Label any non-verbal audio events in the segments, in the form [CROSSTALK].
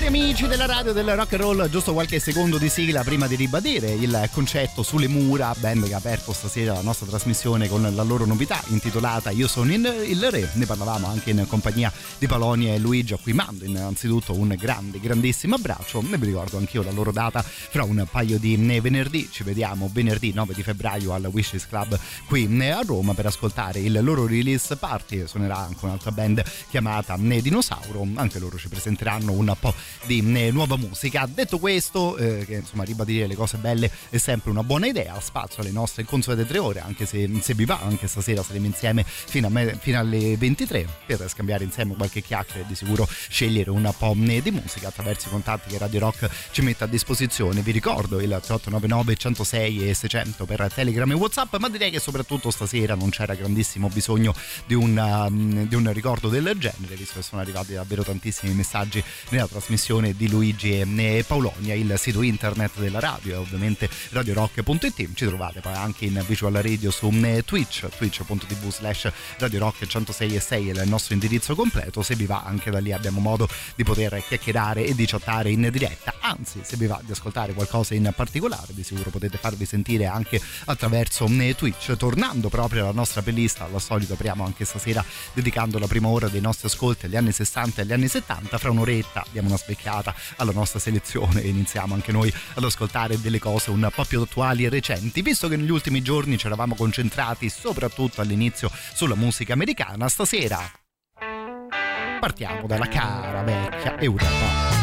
Cari amici della radio del rock and roll, giusto qualche secondo di sigla prima di ribadire il concetto sulle mura, band che ha aperto stasera la nostra trasmissione con la loro novità intitolata Io sono il, re, ne parlavamo anche in compagnia di Palonia e Luigi a cui mando innanzitutto un grande, grandissimo abbraccio, ne vi ricordo anch'io la loro data fra un paio di venerdì, ci vediamo venerdì 9 di febbraio al Wishes Club qui a Roma per ascoltare il loro release party, suonerà anche un'altra band chiamata Dinosauro, anche loro ci presenteranno un po' di eh, nuova musica. Detto questo, eh, che insomma ribadire le cose belle è sempre una buona idea, spazio alle nostre consuete tre ore, anche se, se vi va, anche stasera saremo insieme fino, me, fino alle 23 per scambiare insieme qualche chiacchiera e di sicuro scegliere un po' di musica attraverso i contatti che Radio Rock ci mette a disposizione. Vi ricordo il 3899 106 e 600 per Telegram e Whatsapp, ma direi che soprattutto stasera non c'era grandissimo bisogno di un, di un ricordo del genere, visto che sono arrivati davvero tantissimi messaggi nella trasmissione di Luigi e Paulonia, il sito internet della radio è ovviamente radiorock.it, ci trovate poi anche in visual radio su eh, Twitch, twitch.tv slash radiorock 106 e 6 è il nostro indirizzo completo, se vi va anche da lì abbiamo modo di poter chiacchierare e di chattare in diretta, anzi se vi va di ascoltare qualcosa in particolare di sicuro potete farvi sentire anche attraverso eh, Twitch, tornando proprio alla nostra playlist, al solito apriamo anche stasera dedicando la prima ora dei nostri ascolti agli anni 60 e agli anni 70, fra un'oretta diamo una svecchiata alla nostra selezione e iniziamo anche noi ad ascoltare delle cose un po' più attuali e recenti. Visto che negli ultimi giorni ci eravamo concentrati soprattutto all'inizio sulla musica americana, stasera partiamo dalla cara vecchia Europa.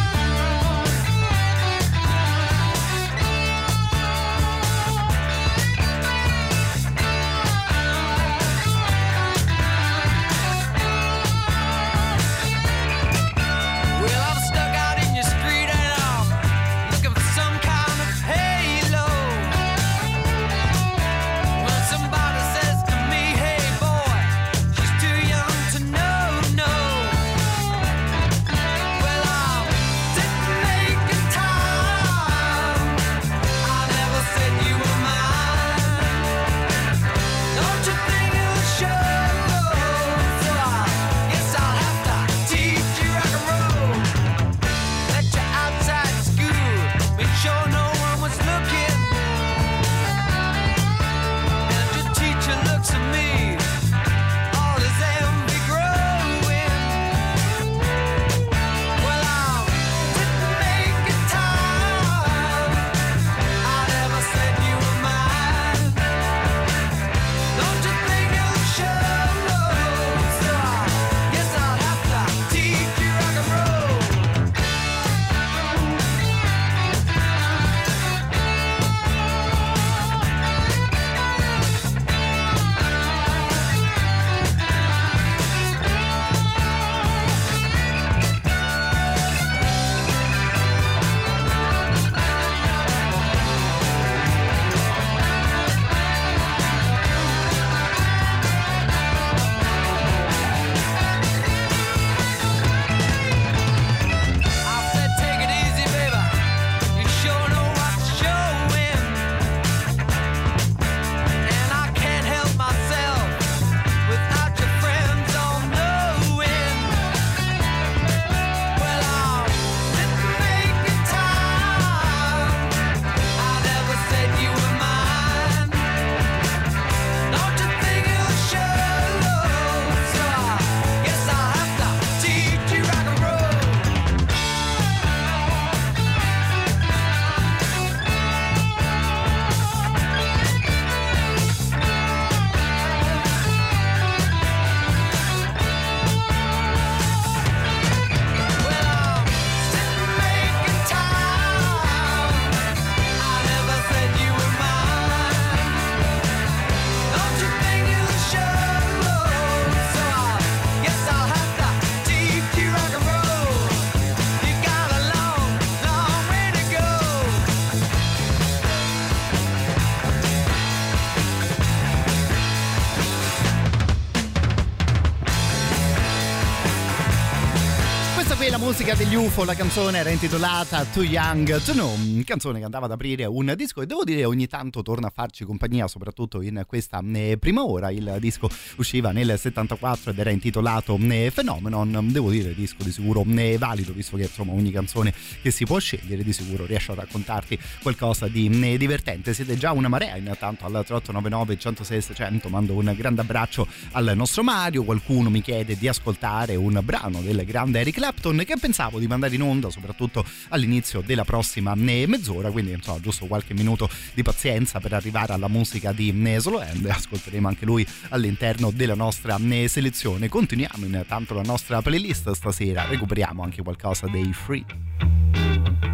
UFO, la canzone era intitolata Too Young to Know, canzone che andava ad aprire un disco e devo dire ogni tanto torna a farci compagnia, soprattutto in questa eh, prima ora. Il disco usciva nel 74 ed era intitolato eh, Phenomenon, devo dire disco di sicuro eh, valido, visto che insomma ogni canzone che si può scegliere di sicuro riesce a raccontarti qualcosa di divertente. Siete già una marea, intanto al 3899 106 600 mando un grande abbraccio al nostro Mario, qualcuno mi chiede di ascoltare un brano del grande Eric Clapton che pensavo di mandare in onda soprattutto all'inizio della prossima mezz'ora, quindi insomma giusto qualche minuto di pazienza per arrivare alla musica di Solo End, ascolteremo anche lui all'interno della nostra selezione. Continuiamo intanto la nostra playlist stasera, recuperiamo anche qualcosa dei free.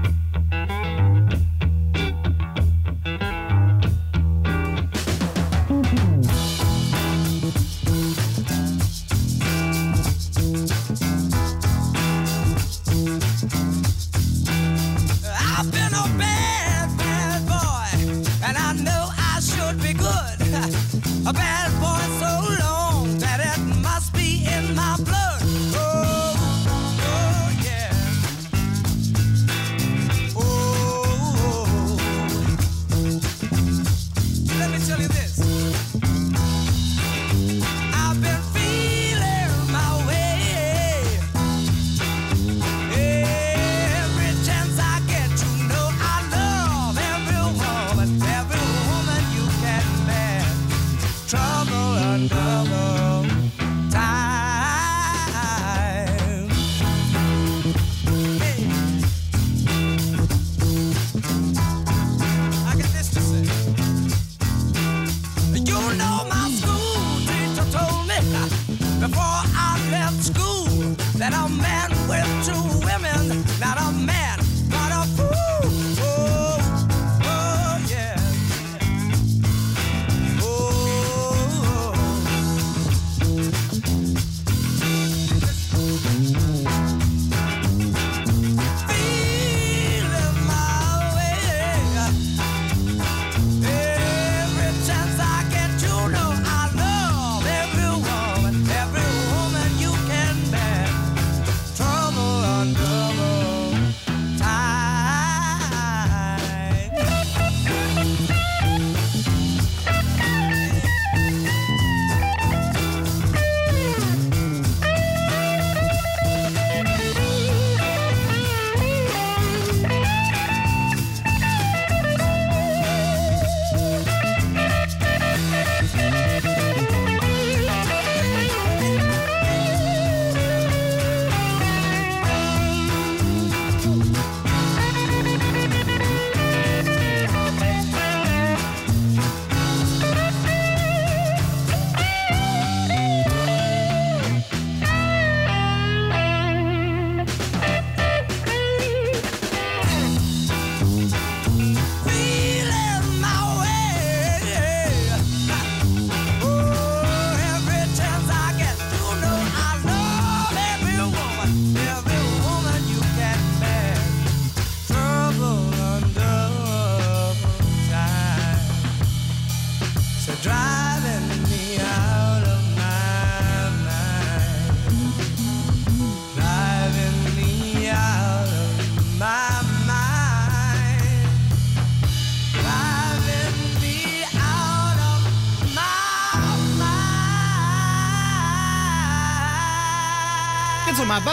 Bad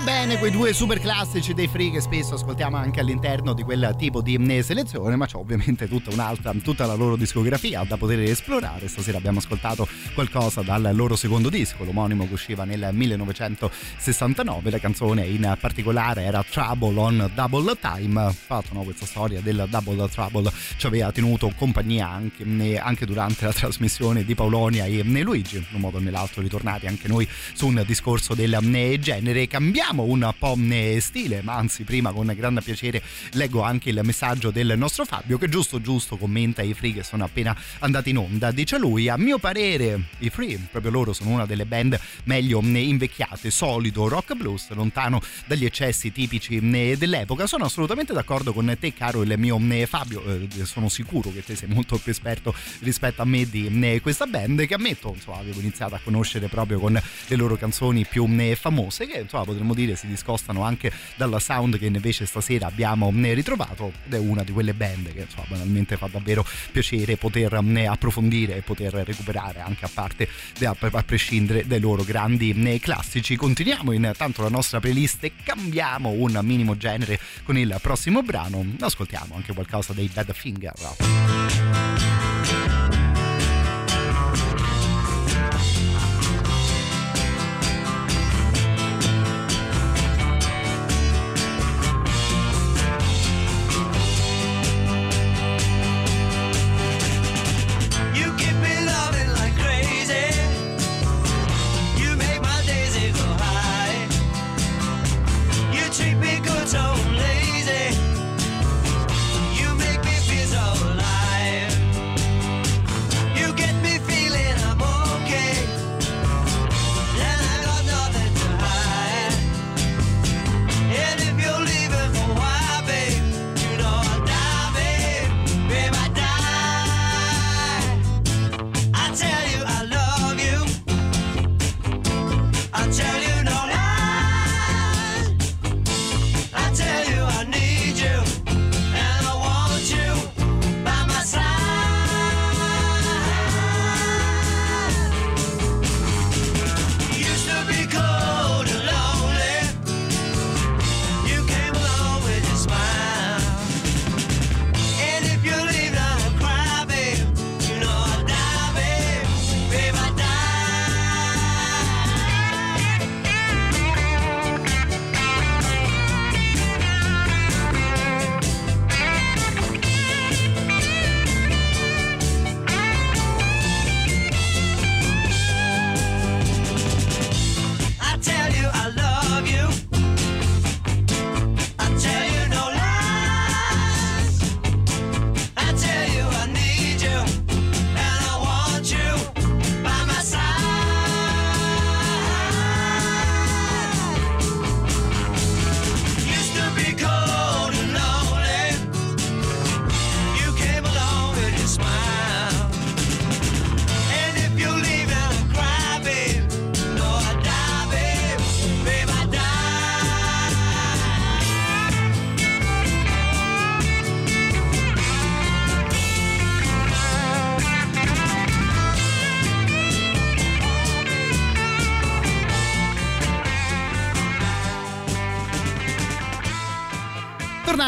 va bene quei due super classici dei free che spesso ascoltiamo anche all'interno di quel tipo di selezione, ma c'è ovviamente tutta un'altra, tutta la loro discografia da poter esplorare. Stasera abbiamo ascoltato qualcosa dal loro secondo disco, l'omonimo che usciva nel 1969. La canzone in particolare era Trouble on Double Time. Fatto no, questa storia del Double Trouble ci aveva tenuto compagnia anche, anche durante la trasmissione di Paolonia e Luigi, in un modo o nell'altro ritornati anche noi su un discorso del genere. Cambiamo un po' stile, ma anzi prima con grande piacere leggo anche il messaggio del nostro Fabio che giusto giusto commenta i free che sono appena andati in onda. Dice lui, a mio parere i free, proprio loro sono una delle band meglio invecchiate, solido rock blues, lontano dagli eccessi tipici dell'epoca. Sono assolutamente d'accordo con te caro il mio Fabio, eh, sono sicuro che te sei molto più esperto rispetto a me di questa band che ammetto, insomma, avevo iniziato a conoscere proprio con le loro canzoni più famose che insomma potremmo dire si discostano anche dal sound che invece stasera abbiamo ritrovato ed è una di quelle band che insomma banalmente fa davvero piacere poter approfondire e poter recuperare anche a parte a prescindere dai loro grandi classici. Continuiamo intanto la nostra playlist e cambiamo un minimo genere con il prossimo brano. Ascoltiamo anche qualcosa dei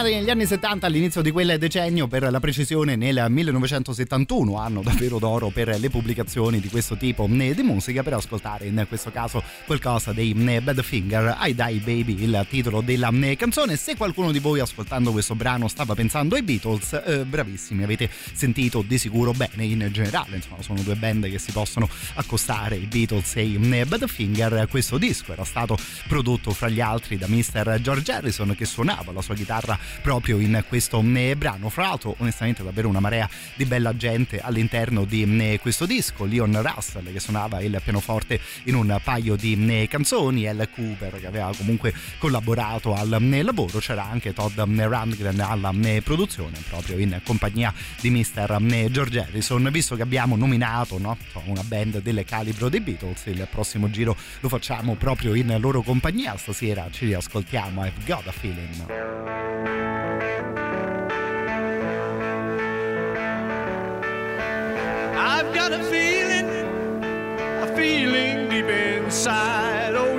Badfinger negli anni 70 all'inizio di quel decennio per la precisione nel 1971 anno davvero d'oro per le pubblicazioni di questo tipo di musica per ascoltare in questo caso qualcosa dei Badfinger I Die Baby il titolo della canzone se qualcuno di voi ascoltando questo brano stava pensando ai Beatles eh, bravissimi avete sentito di sicuro bene in generale insomma sono due band che si possono accostare i Beatles e i Badfinger questo disco era stato prodotto fra gli altri da Mr. George Harrison che suonava la sua chitarra proprio in questo eh, brano. Fra l'altro, onestamente, davvero una marea di bella gente all'interno di eh, questo disco. Leon Russell che suonava il pianoforte in un paio di eh, canzoni, L. Cooper che aveva comunque collaborato al lavoro, c'era anche Todd Rundgren alla produzione, proprio in compagnia di Mr. George Harrison. Visto che abbiamo nominato no, una band del calibro dei Beatles, il prossimo giro lo facciamo proprio in loro compagnia. Stasera ci riascoltiamo I've Got a Feeling. Got a feeling, a feeling deep inside. Oh,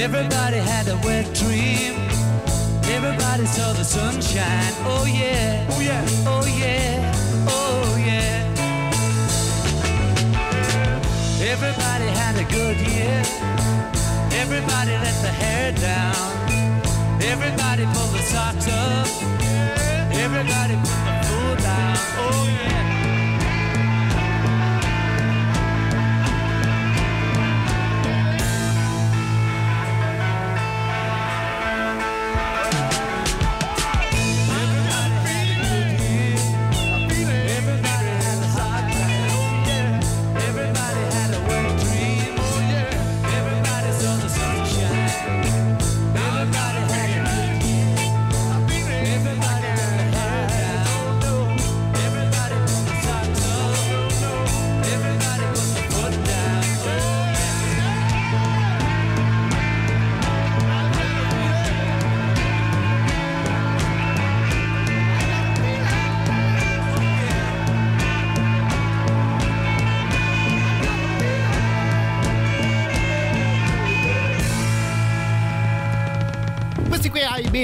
Everybody had a wet dream. Everybody saw the sunshine. Oh yeah. Oh yeah. Oh yeah. Oh yeah. Everybody had a good year. Everybody let the hair down. Everybody pull the socks up. Everybody put the food down. Oh yeah.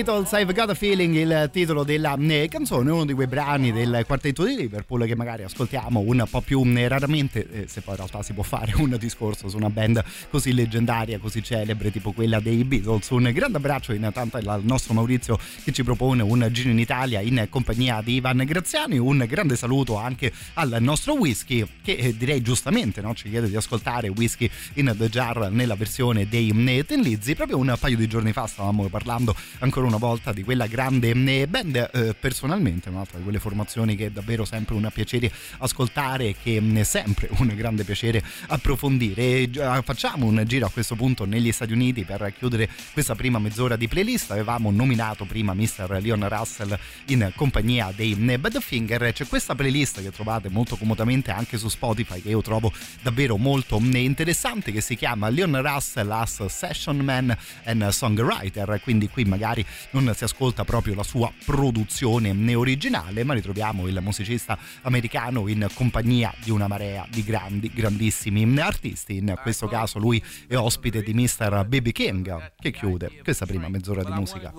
Beatles, I've Got a Feeling, il titolo della eh, canzone, uno di quei brani del quartetto di Liverpool che magari ascoltiamo un po' più eh, raramente, eh, se poi in realtà si può fare [LAUGHS] un discorso su una band così leggendaria, così celebre tipo quella dei Beatles. Un grande abbraccio intanto al nostro Maurizio che ci propone un giro in Italia in compagnia di Ivan Graziani, un grande saluto anche al nostro whisky che direi giustamente no? ci chiede di ascoltare whisky in the jar nella versione dei Ten Lizzy. Proprio un paio di giorni fa stavamo parlando ancora una volta di quella grande eh, band eh, personalmente un'altra di quelle formazioni che è davvero sempre un piacere ascoltare che è sempre un grande piacere approfondire. E, facciamo un giro a questo punto negli Stati Uniti per chiudere questa prima mezz'ora di playlist. Avevamo nominato prima Mr. Leon Russell in compagnia dei eh, Badfinger. C'è questa playlist che trovate molto comodamente anche su Spotify che io trovo davvero molto eh, interessante che si chiama Leon Russell as Session Man and Songwriter. Quindi qui magari non si ascolta proprio la sua produzione originale ma ritroviamo il musicista americano in compagnia di una marea di grandi grandissimi artisti in questo caso lui è ospite di Mr. Baby King che chiude questa prima mezz'ora di musica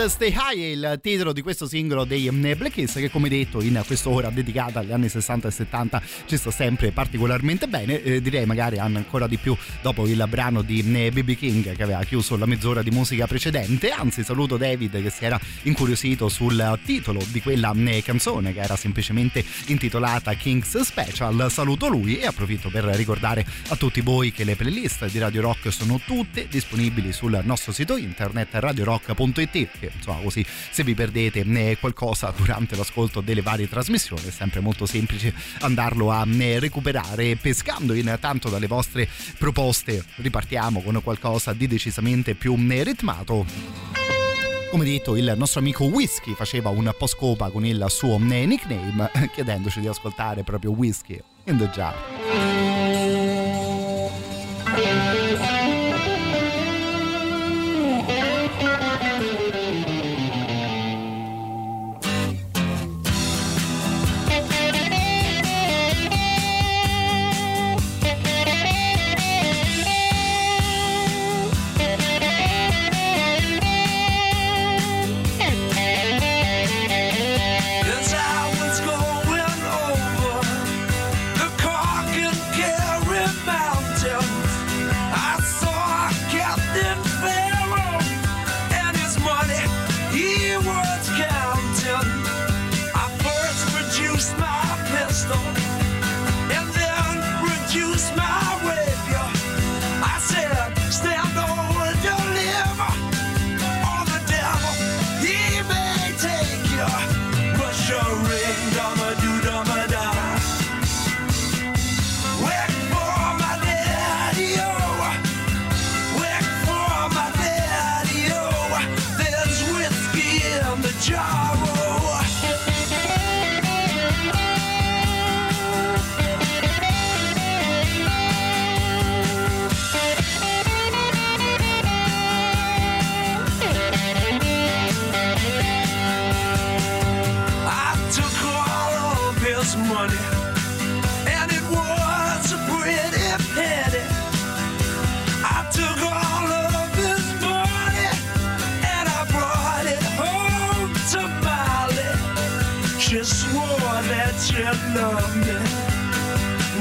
People Stay High è il titolo di questo singolo dei mm, Black Keys che come detto in quest'ora dedicata agli anni 60 e 70 ci sta sempre particolarmente bene. Eh, direi magari ancora di più dopo il brano di BB mm, King che aveva chiuso la mezz'ora di musica precedente. Anzi saluto David che si era incuriosito sul titolo di quella mm, canzone che era semplicemente intitolata King's Special. Saluto lui e approfitto per ricordare a tutti voi che le playlist di Radio Rock sono tutte disponibili sul nostro sito internet radiorock.it insomma così se vi perdete eh, qualcosa durante l'ascolto delle varie trasmissioni è sempre molto semplice andarlo a eh, recuperare pescando intanto dalle vostre proposte ripartiamo con qualcosa di decisamente più eh, ritmato come detto, il nostro amico Whisky faceva un po' scopa con il suo nickname, [LAUGHS] chiedendoci di ascoltare proprio Whisky in the Jar.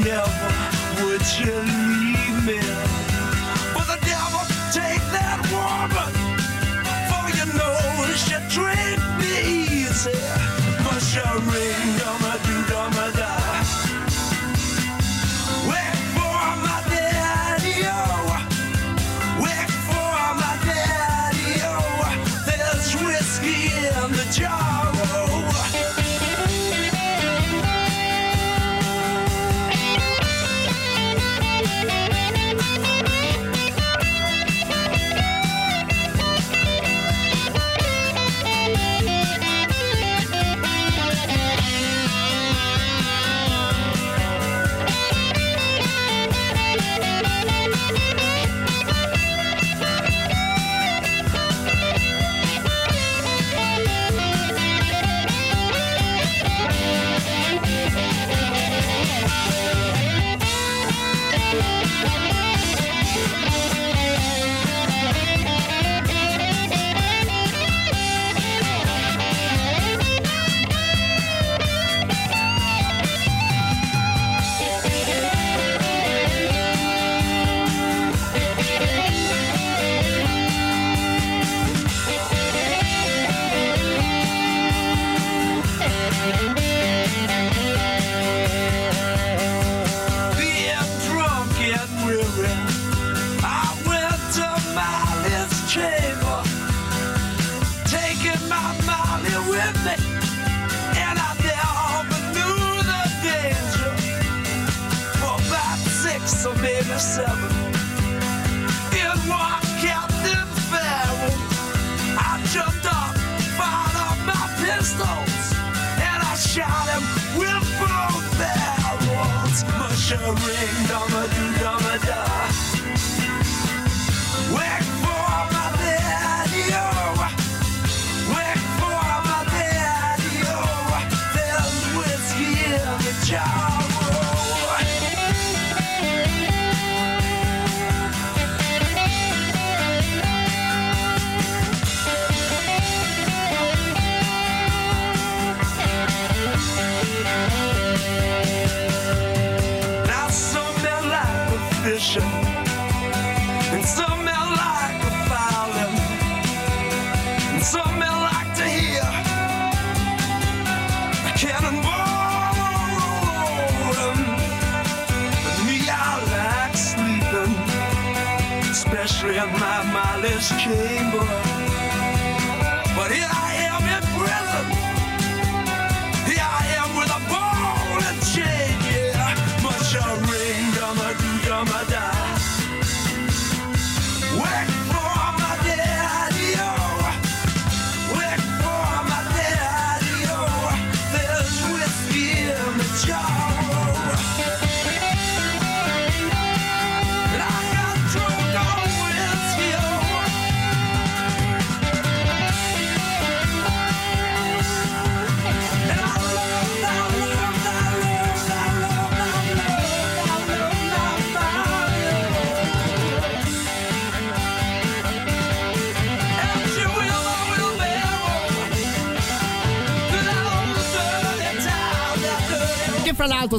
Never would you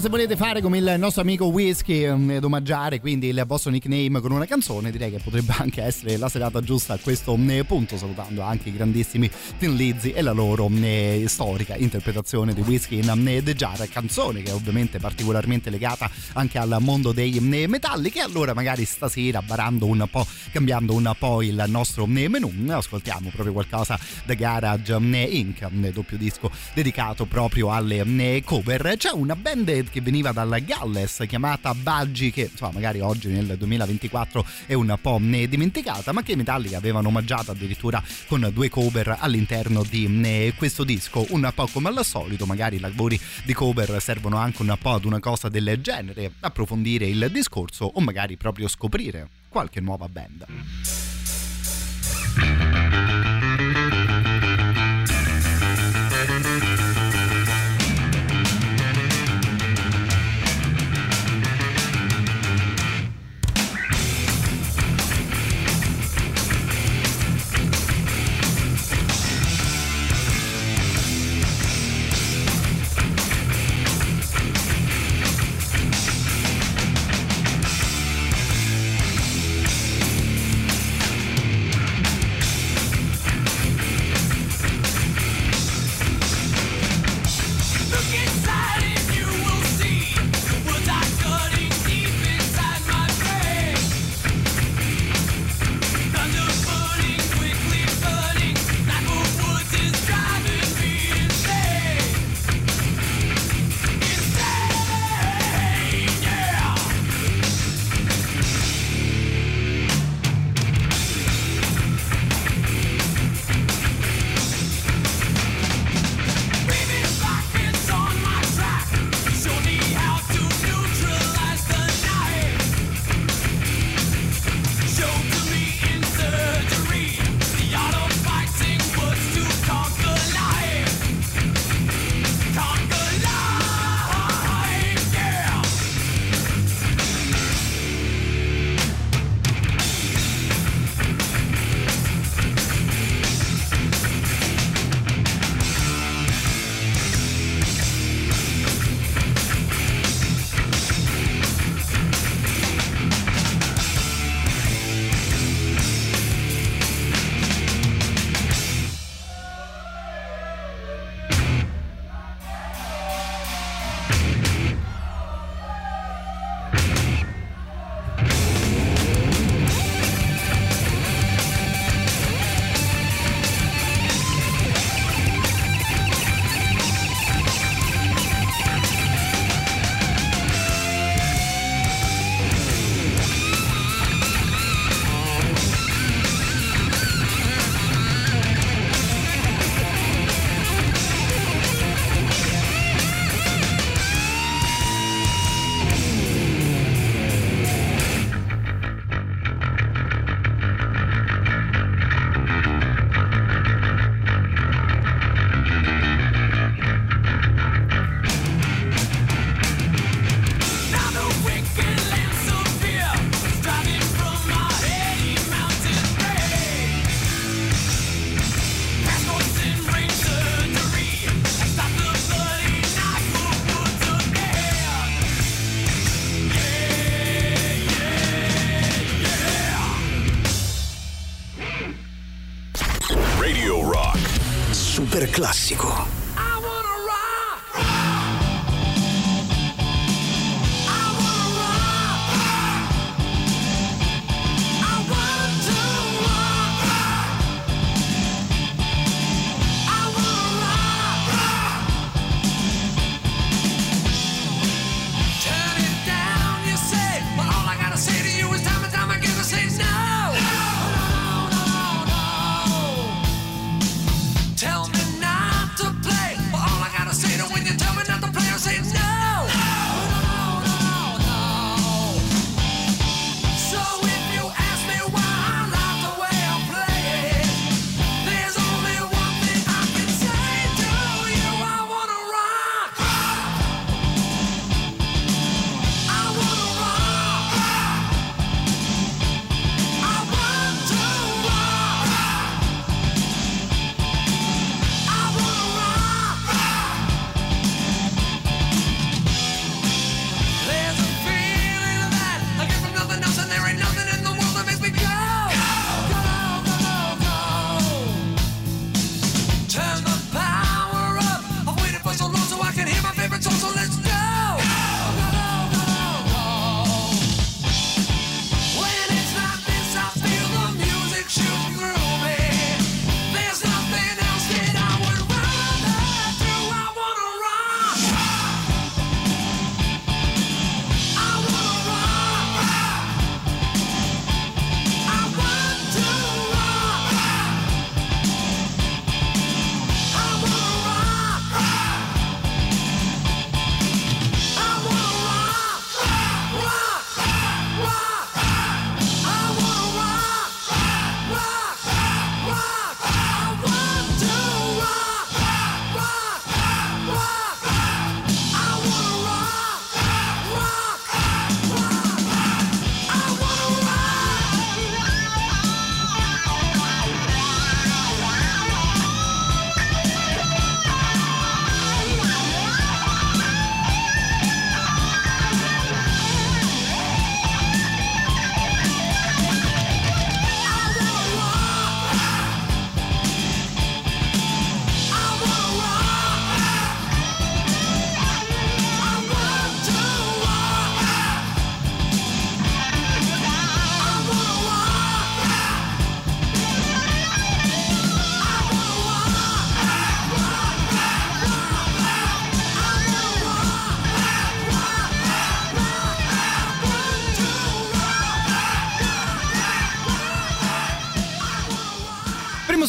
se volete fare come il nostro amico Whisky um, ed omaggiare quindi il vostro nickname con una canzone direi che potrebbe anche essere la serata giusta a questo um, punto salutando anche i grandissimi Tin Lizzy e la loro um, storica interpretazione di Whisky in um, The Jar canzone che è ovviamente particolarmente legata anche al mondo dei metalli che allora magari stasera barando un po' cambiando un po' il nostro menù ascoltiamo proprio qualcosa da Garage um, Inc. um, doppio disco dedicato proprio alle um, cover. C'è una band che veniva dal Galles chiamata Baggi che insomma magari oggi nel 2024 è un po' mm, dimenticata ma che i Metallica avevano omaggiato addirittura con due cover all'interno di mm, questo disco. Un po' come al solito magari i lavori di cover servono anche un po' ad una cosa del genere approfondire il discorso o magari proprio scoprire qualche nuova band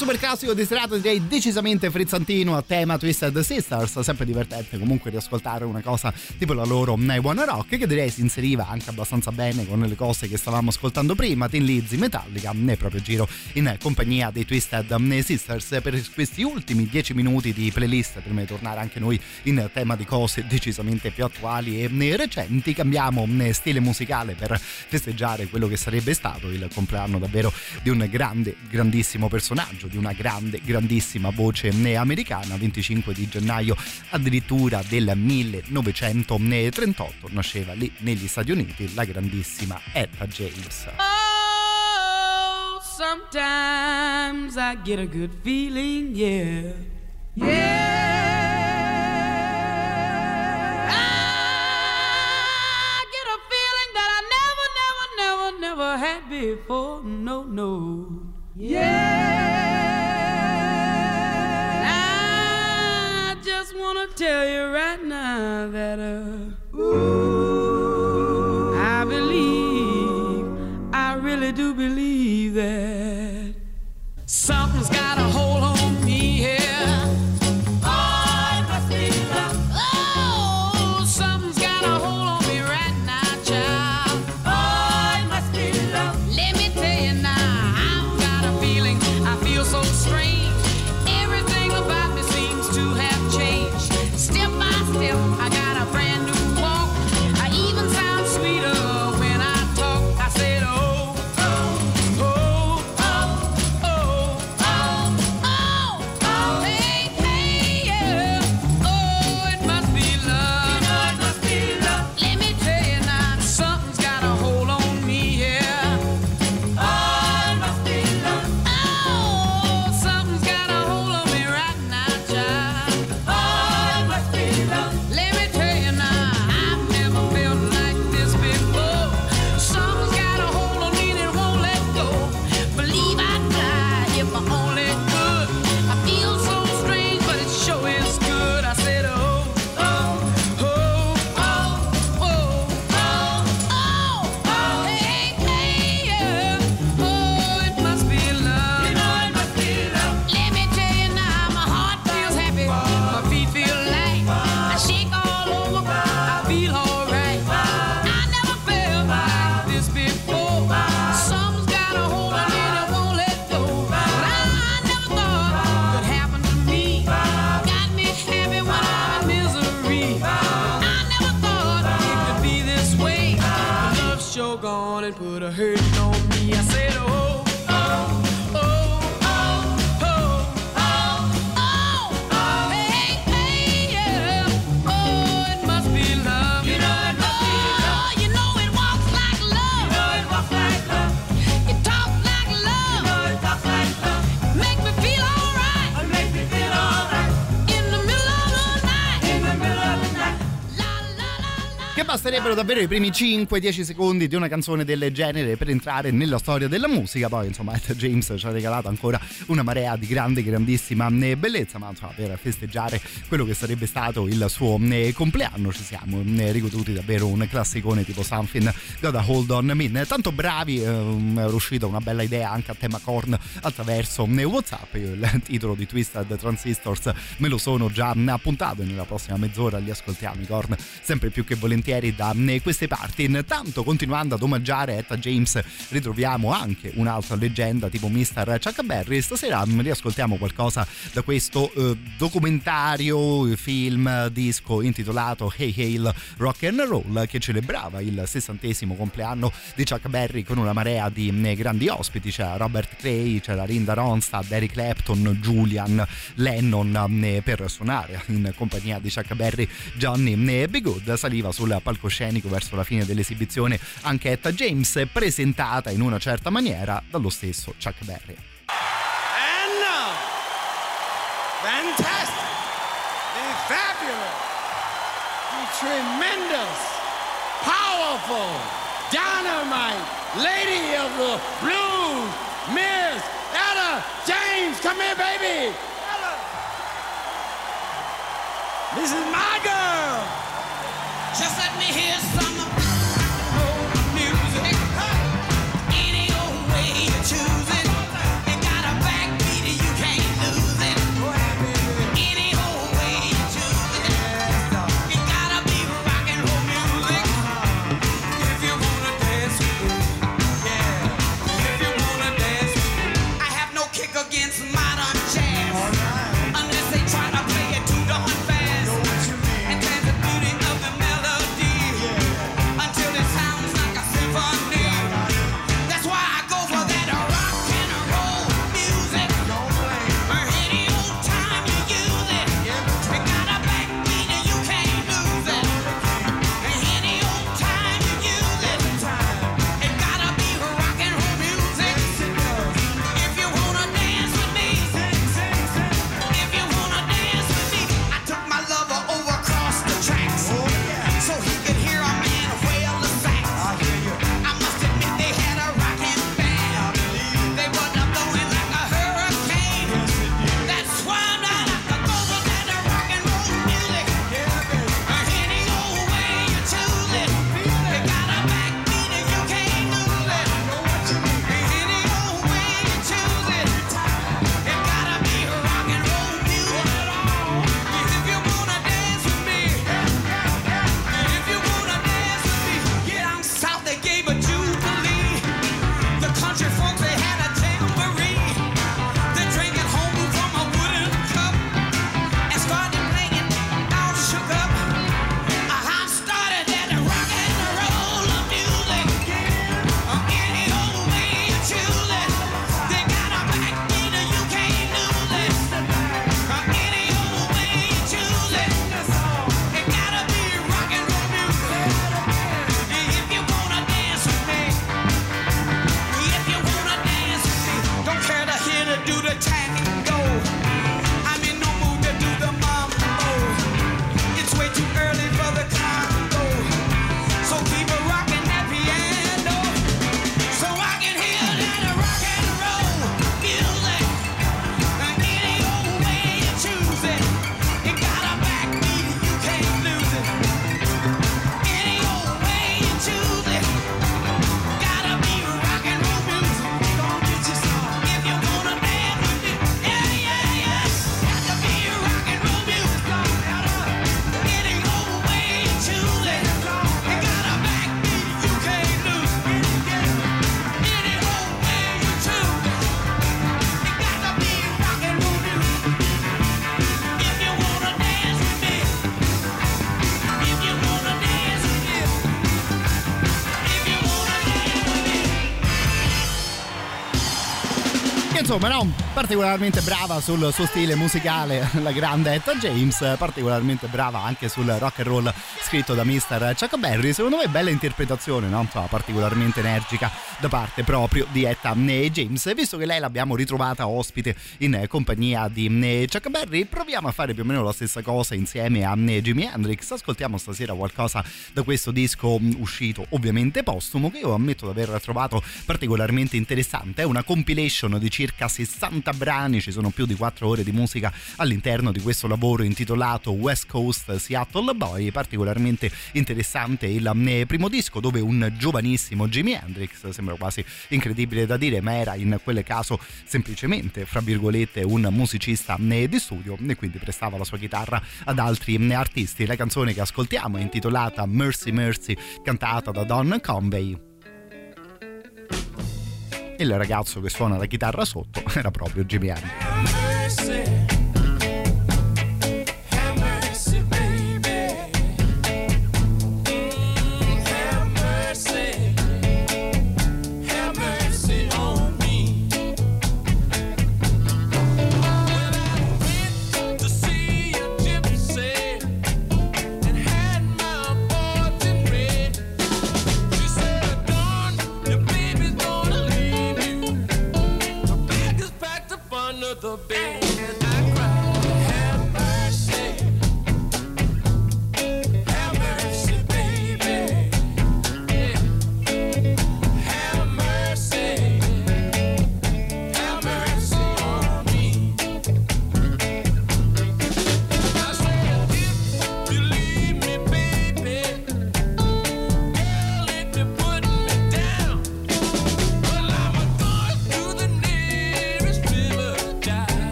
super classico di serata direi decisamente frizzantino a tema Twisted Sisters, sempre divertente comunque riascoltare una cosa tipo la loro One Rock che direi si inseriva anche abbastanza bene con le cose che stavamo ascoltando prima, Tin Lizzy, Metallica, nel proprio giro in compagnia dei Twisted Sisters. Per questi ultimi dieci minuti di playlist prima di tornare anche noi in tema di cose decisamente più attuali e recenti, cambiamo stile musicale per festeggiare quello che sarebbe stato il compleanno davvero di un grande, grandissimo personaggio, di una grande, grandissima voce americana, 25 di gennaio addirittura del 1938 nasceva lì negli Stati Uniti la grandissima Etta James. Oh, sometimes I get a good feeling, yeah. Yeah. I get a feeling that I never, never, never, never had before. No, no. Yeah. Wanna tell you right now that uh, ooh, I believe, I really do believe that. Something's basterebbero davvero i primi 5-10 secondi di una canzone del genere per entrare nella storia della musica. Poi, insomma, Etta James ci ha regalato ancora una marea di grande, grandissima eh, bellezza. Ma insomma, per festeggiare quello che sarebbe stato il suo eh, compleanno, ci siamo eh, rigoduti davvero un classicone tipo Something Gotta Hold On Me. Tanto bravi, ehm, è uscita una bella idea anche a tema corn attraverso WhatsApp. Io il titolo di Twisted Transistors me lo sono già appuntato e nella prossima mezz'ora li ascoltiamo i corn sempre più che volentieri da eh, queste parti. Intanto, continuando ad omaggiare Etta James, ritroviamo anche un'altra leggenda tipo Mr. Chuck Berry. Stasera mm, riascoltiamo qualcosa da questo eh, documentario, film, disco intitolato Hey Hail Rock and Roll che celebrava il sessantesimo compleanno di Chuck Berry con una marea di mm, grandi ospiti. C'era Robert Cray, c'era Linda Ronstadt, Eric Clapton, Julian Lennon mm, per suonare in compagnia di Chuck Berry, Johnny B. Good. Saliva sul palcoscenico verso la fine dell'esibizione anche Etta James, presentata in una certa maniera dallo stesso Chuck Berry. And now, fantastic, fabulous, tremendous, powerful, dynamite lady of the blues, Miss Etta James. Come here, baby. Etta. This is my girl. Just let me hear some insomma no, particolarmente brava sul suo stile musicale [LAUGHS] la grande Etta James, particolarmente brava anche sul rock and roll scritto da Mr. Chuck Berry, secondo me bella interpretazione, no? Insomma, particolarmente energica da parte proprio di Etta James. Visto che lei l'abbiamo ritrovata ospite in compagnia di Chuck Berry, proviamo a fare più o meno la stessa cosa insieme a Jimi Hendrix. Ascoltiamo stasera qualcosa da questo disco uscito ovviamente postumo che io ammetto di aver trovato particolarmente interessante. È una compilation di circa 60 brani, ci sono più di 4 ore di musica all'interno di questo lavoro intitolato West Coast Seattle Boy, particolarmente interessante il eh, primo disco dove un giovanissimo Jimi Hendrix, sembra quasi incredibile da dire, ma era in quel caso semplicemente, fra virgolette, un musicista eh, di studio e quindi prestava la sua chitarra ad altri eh, artisti. La canzone che ascoltiamo è intitolata Mercy Mercy, cantata da Don Convey il ragazzo che suona la chitarra sotto [LAUGHS] era proprio Jimmy Hendrix.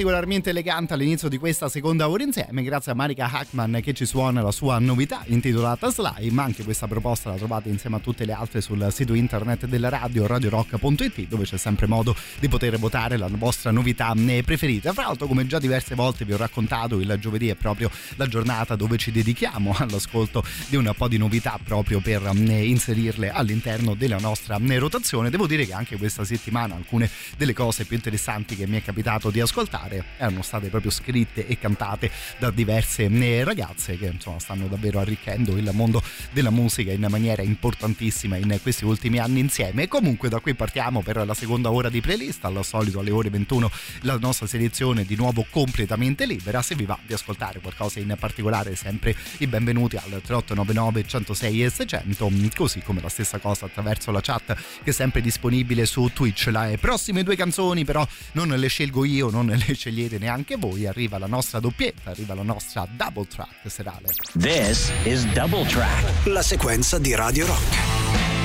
Particolarmente elegante all'inizio di questa seconda ora insieme, grazie a Marika Hackman che ci suona la sua novità intitolata Slime. Anche questa proposta la trovate insieme a tutte le altre sul sito internet della radio radiorock.it dove c'è sempre modo di poter votare la vostra novità preferita. Fra l'altro, come già diverse volte vi ho raccontato, il giovedì è proprio la giornata dove ci dedichiamo [LAUGHS] all'ascolto di un po' di novità proprio per inserirle all'interno della nostra rotazione. Devo dire che anche questa settimana alcune delle cose più interessanti che mi è capitato di ascoltare particolare erano state proprio scritte e cantate da diverse eh, ragazze che insomma stanno davvero arricchendo il mondo della musica in maniera importantissima in questi ultimi anni insieme. E comunque da qui partiamo per la seconda ora di playlist, al solito alle ore 21 la nostra selezione di nuovo completamente libera. Se vi va di ascoltare qualcosa in particolare sempre i benvenuti al 3899 106 e 600, così come la stessa cosa attraverso la chat che è sempre disponibile su Twitch. Le prossime due canzoni però non le scelgo io, non le scegliete neanche voi, arriva la nostra doppietta, arriva la nostra double track serale. This is Double Track. La sequenza di Radio Rock.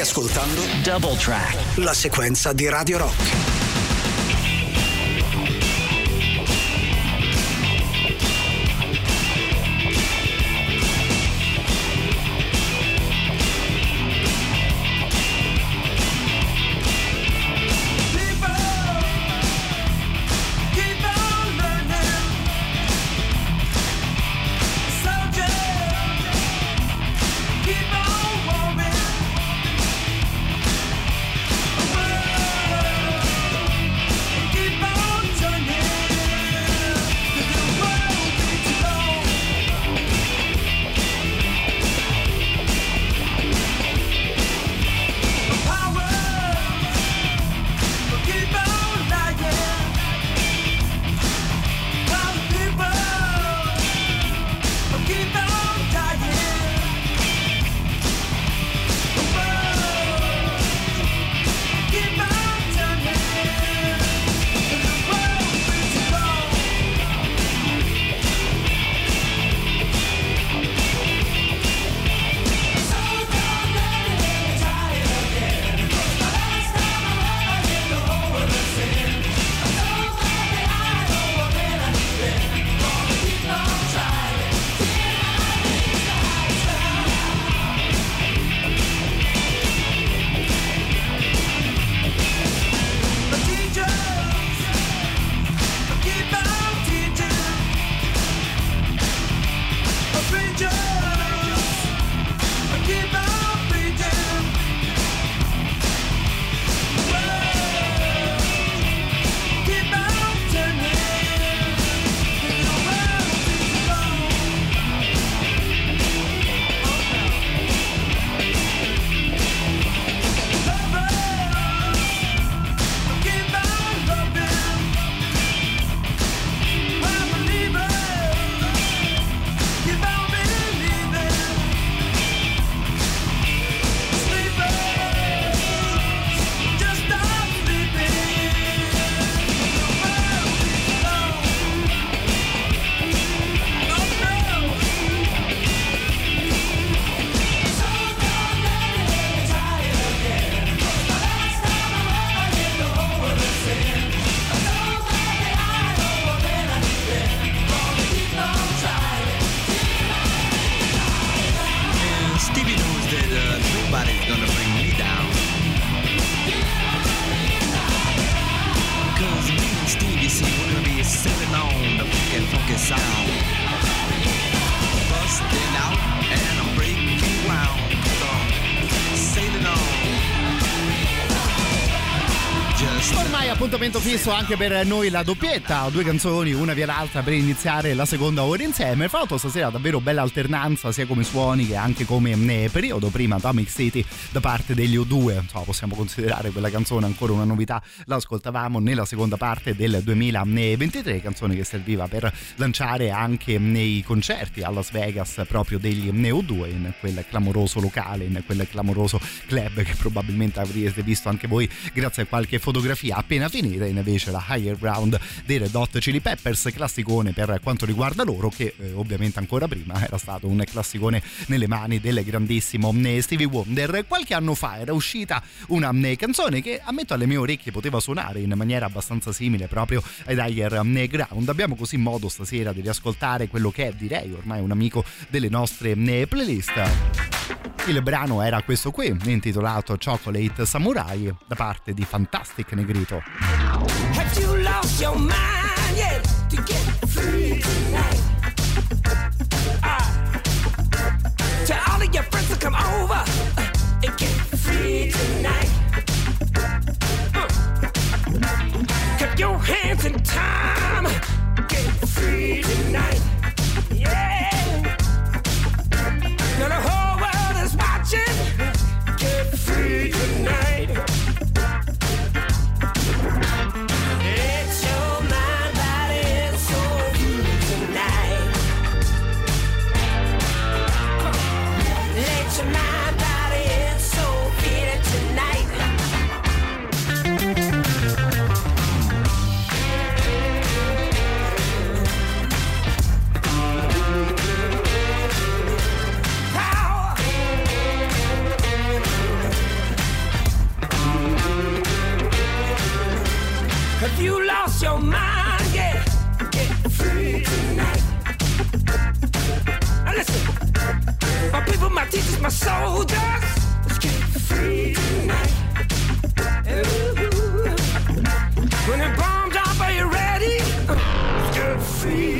Ascoltando Double Track. la sequenza di Radio Rock. Fisso anche per noi la doppietta, due canzoni, una via l'altra per iniziare la seconda ora insieme. Fra l'altro stasera davvero bella alternanza sia come suoni che anche come periodo. Prima Atomic City da parte degli O2, insomma, possiamo considerare quella canzone ancora una novità. La ascoltavamo nella seconda parte del 2023, canzone che serviva per lanciare anche nei concerti a Las Vegas proprio degli Neo 2 in quel clamoroso locale, in quel clamoroso club che probabilmente avrete visto anche voi grazie a qualche fotografia appena finita invece la Higher Ground dei Red Hot Chili Peppers classicone per quanto riguarda loro che eh, ovviamente ancora prima era stato un classicone nelle mani del grandissimo eh, Stevie Wonder. Qualche anno fa era uscita una eh, canzone che ammetto alle mie orecchie poteva suonare in maniera abbastanza simile proprio ai Higher eh, Ground. Abbiamo così modo stasera di riascoltare quello che è direi ormai un amico delle nostre playlist. Il brano era questo qui, intitolato Chocolate Samurai, da parte di Fantastic Negrito. Have you lost your mind yet to get free tonight? Ah. Tell all of your friends to come over uh, and get free tonight. Your hands in time, get free tonight. Yeah. You lost your mind, yeah, get free tonight. Now listen, my people, my teachers, my soldiers, let's get free tonight. Ooh. When the bomb drop, are you ready? Let's get free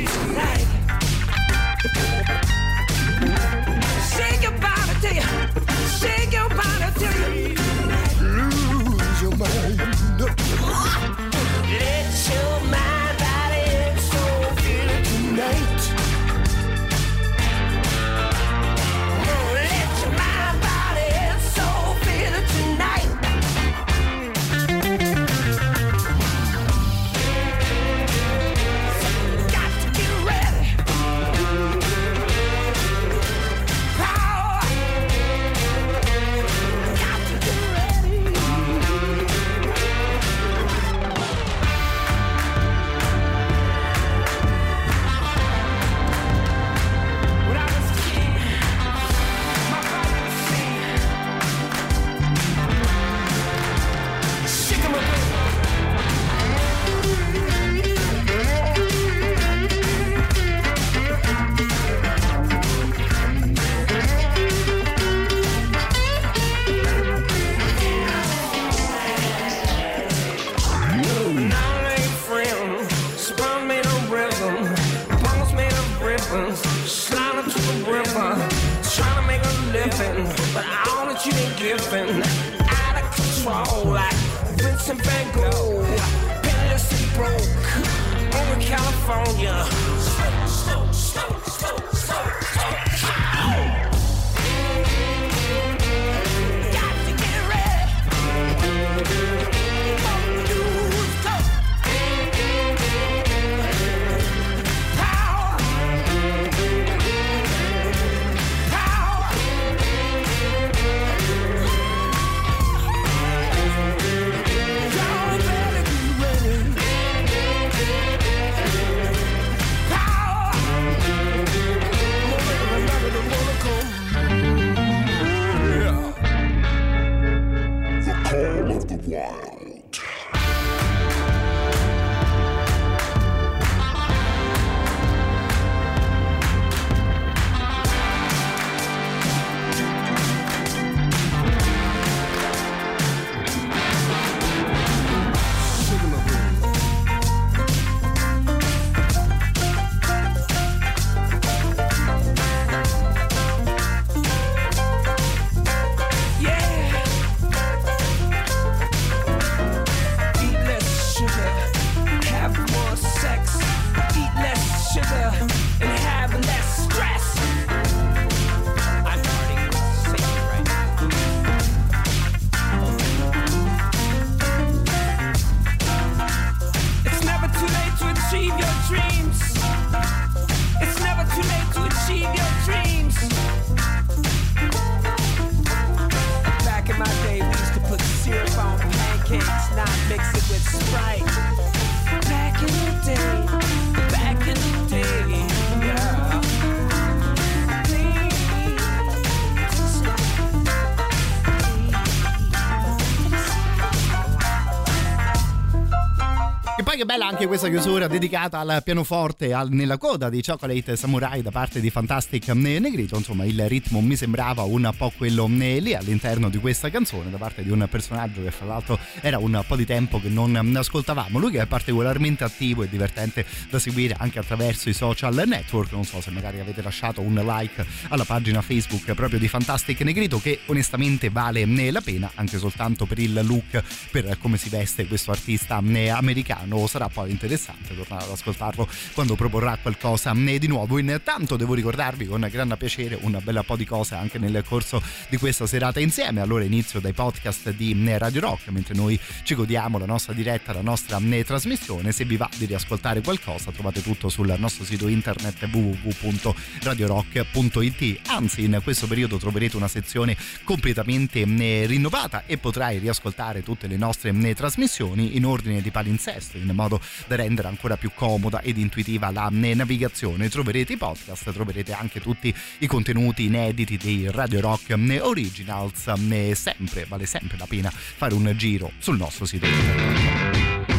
anche questa chiusura dedicata al pianoforte al- nella coda di Chocolate Samurai da parte di Fantastic Negrito. Insomma, il ritmo mi sembrava un po' quello eh, lì all'interno di questa canzone da parte di un personaggio che fra l'altro era un po' di tempo che non ascoltavamo. Lui che è particolarmente attivo e divertente da seguire anche attraverso i social network. Non so se magari avete lasciato un like alla pagina Facebook proprio di Fantastic Negrito che onestamente vale eh, la pena anche soltanto per il look, per come si veste questo artista eh, americano. Sarà poi interessante tornare ad ascoltarlo quando proporrà qualcosa di nuovo. Intanto devo ricordarvi con gran piacere un bel po' di cose anche nel corso di questa serata insieme. Allora inizio dai podcast di Radio Rock mentre noi ci godiamo la nostra diretta, la nostra trasmissione. Se vi va di riascoltare qualcosa trovate tutto sul nostro sito internet www.radiorock.it. Anzi, in questo periodo troverete una sezione completamente rinnovata e potrai riascoltare tutte le nostre trasmissioni in ordine di palinsesto in modo da rendere ancora più comoda ed intuitiva la navigazione. Troverete i podcast, troverete anche tutti i contenuti inediti dei Radio Rock Originals. Sempre, vale sempre la pena fare un giro sul nostro sito internet.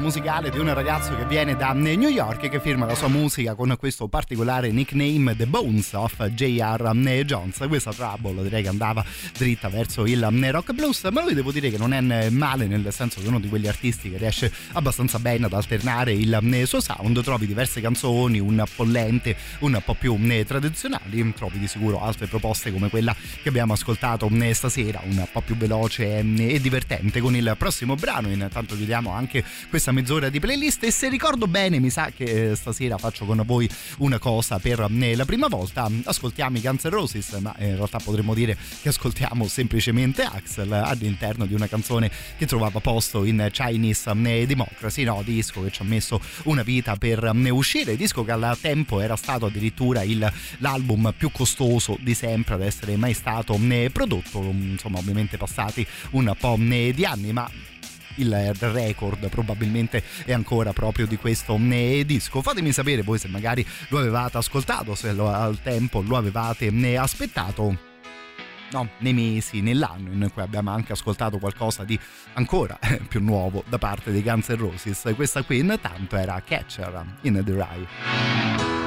Musicale di un ragazzo che viene da New York e che firma la sua musica con questo particolare nickname The Bones of J.R. Mm, Jones. Questa trouble direi che andava dritta verso il rock blues, ma lui devo dire che non è male nel senso che è uno di quegli artisti che riesce abbastanza bene ad alternare il suo sound, trovi diverse canzoni un po' lente, un po' più tradizionali, trovi di sicuro altre proposte come quella che abbiamo ascoltato stasera, un po' più veloce e divertente con il prossimo brano. Intanto chiudiamo anche questa mezz'ora di playlist e se ricordo bene mi sa che eh, stasera faccio con voi una cosa per eh, la prima volta. Ascoltiamo i Guns N' Roses, ma in realtà potremmo dire che ascoltiamo semplicemente Axel all'interno di una canzone che trovava posto in Chinese eh, Democracy, no, disco che ci ha messo una vita per uscire, disco che al tempo era stato addirittura il, l'album più costoso di sempre ad essere mai stato prodotto, insomma ovviamente passati un po' di anni, ma il record probabilmente è ancora proprio di questo disco. Fatemi sapere voi se magari lo avevate ascoltato, se lo, al tempo lo avevate aspettato. No, nei mesi, nell'anno in cui abbiamo anche ascoltato qualcosa di ancora più nuovo da parte dei Guns N' Roses. Questa qui intanto era Catcher in the Rye.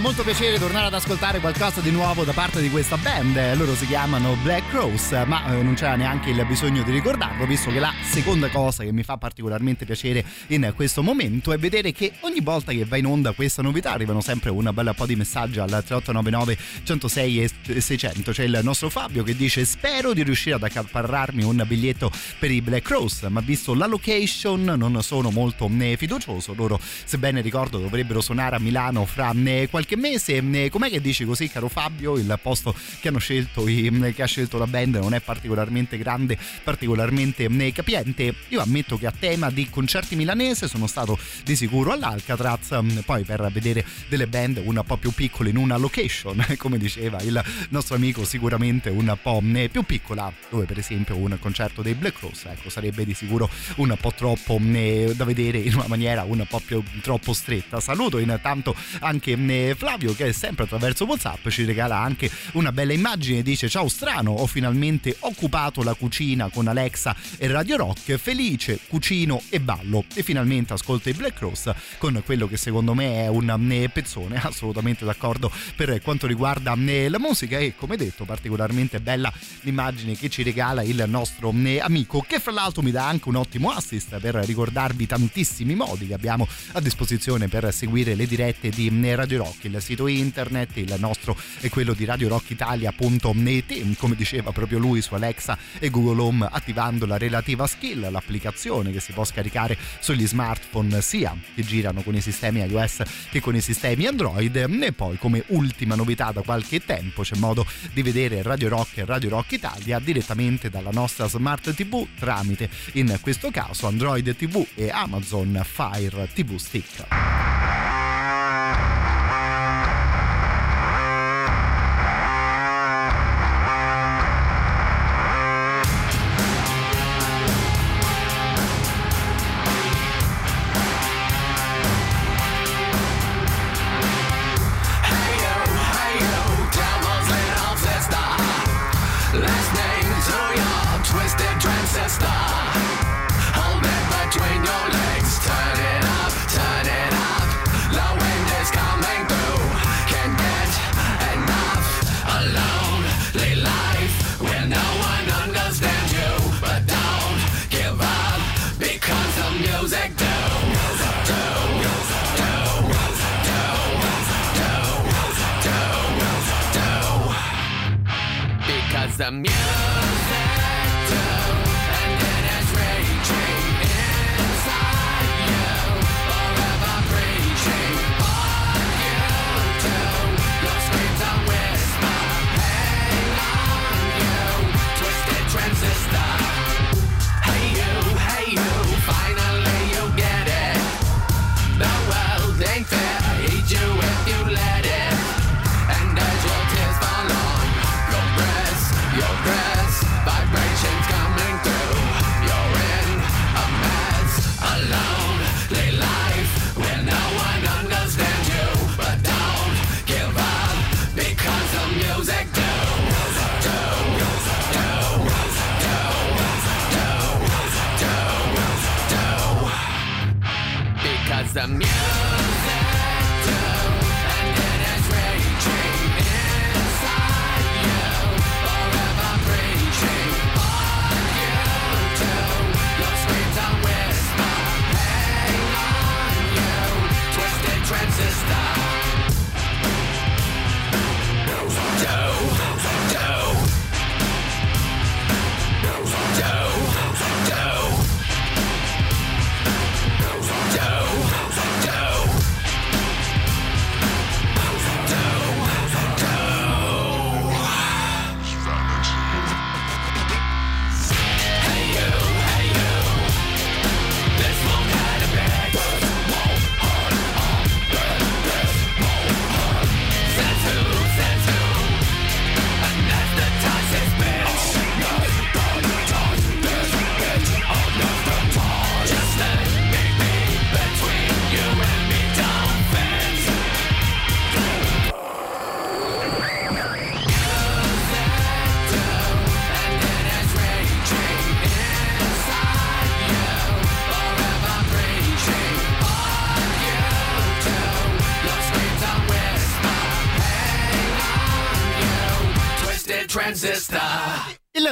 Molto piacere tornare ad ascoltare qualcosa di nuovo da parte di questa band. Loro si chiamano Black Rose, ma eh, non c'era neanche il bisogno di ricordarlo, visto che la seconda cosa che mi fa particolarmente piacere in questo momento è vedere che ogni volta che va in onda questa novità arrivano sempre una bella po' di messaggi al 3899 106 e 600. C'è il nostro Fabio che dice spero di riuscire ad accaparrarmi un biglietto per i Black Rose, ma visto la location non sono molto fiducioso. Loro, sebbene ricordo, dovrebbero suonare a Milano fra qualche mese. Com'è che dici così, caro Fabio? Il posto che hanno scelto, che ha scelto la band non è particolarmente grande, particolarmente capiente. Io ammetto che a tema di concerti milanese sono stato di sicuro all'Alcatraz, mm, poi per vedere delle band un po' più piccole in una location, [LAUGHS] come diceva il nostro amico, sicuramente un po' eh, più piccola, dove per esempio un concerto dei Black Cross, ecco, sarebbe di sicuro un po' troppo eh, da vedere in una maniera un po' più troppo stretta. Saluto intanto anche eh, Flavio che sempre attraverso WhatsApp ci regala anche una bella immagine, dice ciao strano, ho finalmente occupato la cucina con Alexa e Radio Rock, felice, cucino e ballo e finalmente ascolto i Black Cross con quello che secondo me è un eh, pezzone, [LAUGHS] assolutamente d'accordo per quanto riguarda eh, la musica e come detto particolarmente bella l'immagine che ci regala il nostro eh, amico che fra l'altro mi dà anche un ottimo assist per ricordarvi tantissimi modi che abbiamo a disposizione per seguire le dirette di Radio Rock, il sito internet, il nostro è quello di radiorockitalia.net, come diceva proprio lui su Alexa e Google Home attivando la relativa skill, l'applicazione che si può scaricare sugli smartphone sia che girano con i sistemi iOS che con i sistemi Android e poi come ultima novità da qualche tempo c'è modo di vedere Radio Rock e Radio Rock Italia direttamente dalla nostra smart TV tramite in questo caso Android TV e Amazon Fire TV Stick.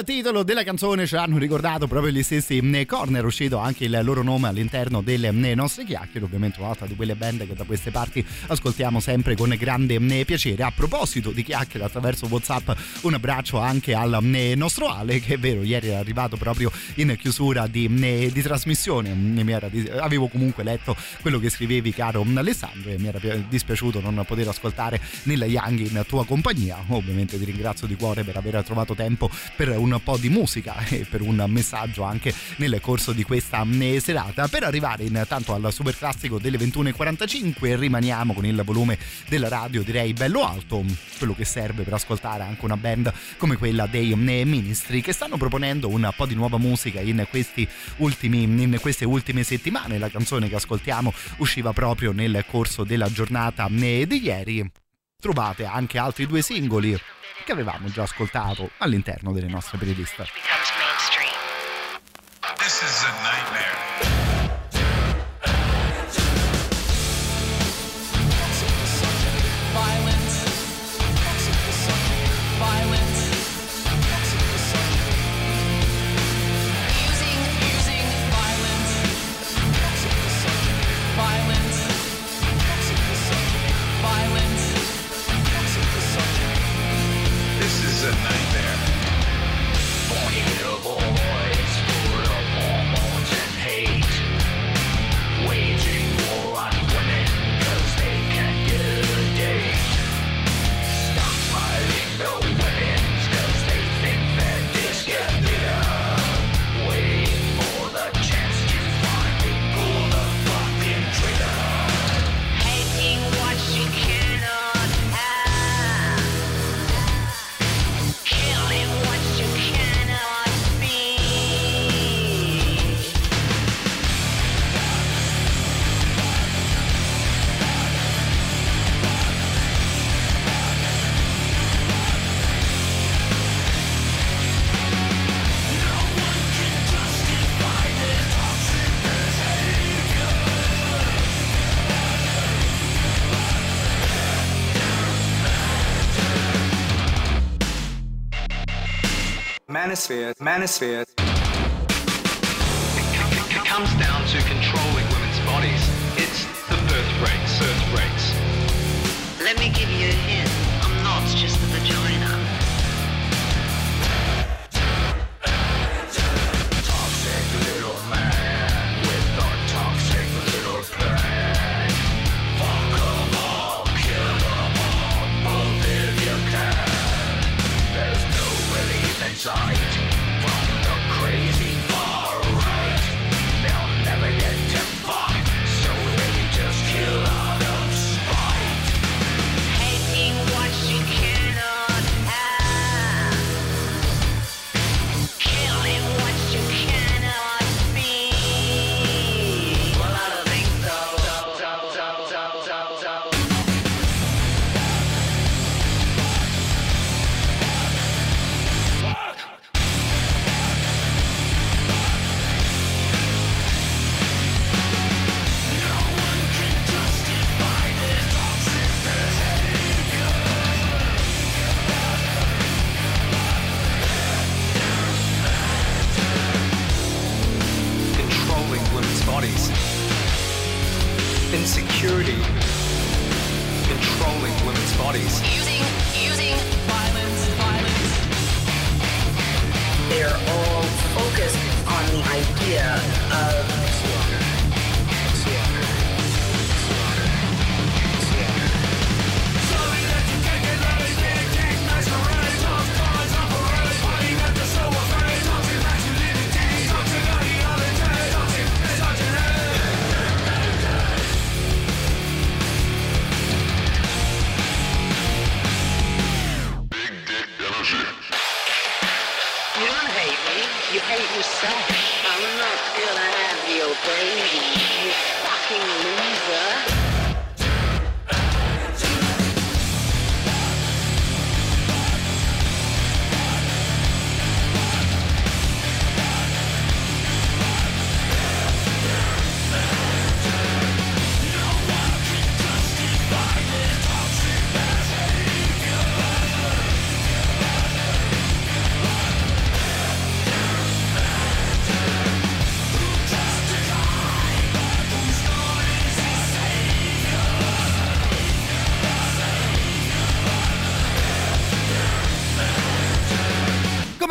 Titolo della canzone ce l'hanno ricordato proprio gli stessi mm, Corner, uscito anche il loro nome all'interno delle mm, nostre chiacchiere, ovviamente un'altra di quelle band che da queste parti ascoltiamo sempre con grande mm, piacere. A proposito di chiacchiere attraverso Whatsapp, un abbraccio anche al nostro Ale, che è vero, ieri è arrivato proprio in chiusura di, di trasmissione, avevo comunque letto quello che scrivevi caro Alessandro e mi era dispiaciuto non poter ascoltare Nella Young in tua compagnia, ovviamente ti ringrazio di cuore per aver trovato tempo per un po' di musica [LAUGHS] e per un messaggio anche nel corso di questa mm, serata. Per arrivare intanto al super classico delle 21.45 rimaniamo con il volume della radio direi bello alto, quello che serve per ascoltare anche una band come quella dei mm, Ministri che stanno proponendo un po' di nuova musica in, ultimi, in queste ultime settimane. La canzone che ascoltiamo usciva proprio nel corso della giornata mm, di ieri. Trovate anche altri due singoli che avevamo già ascoltato all'interno delle nostre playlist. Hemisphäre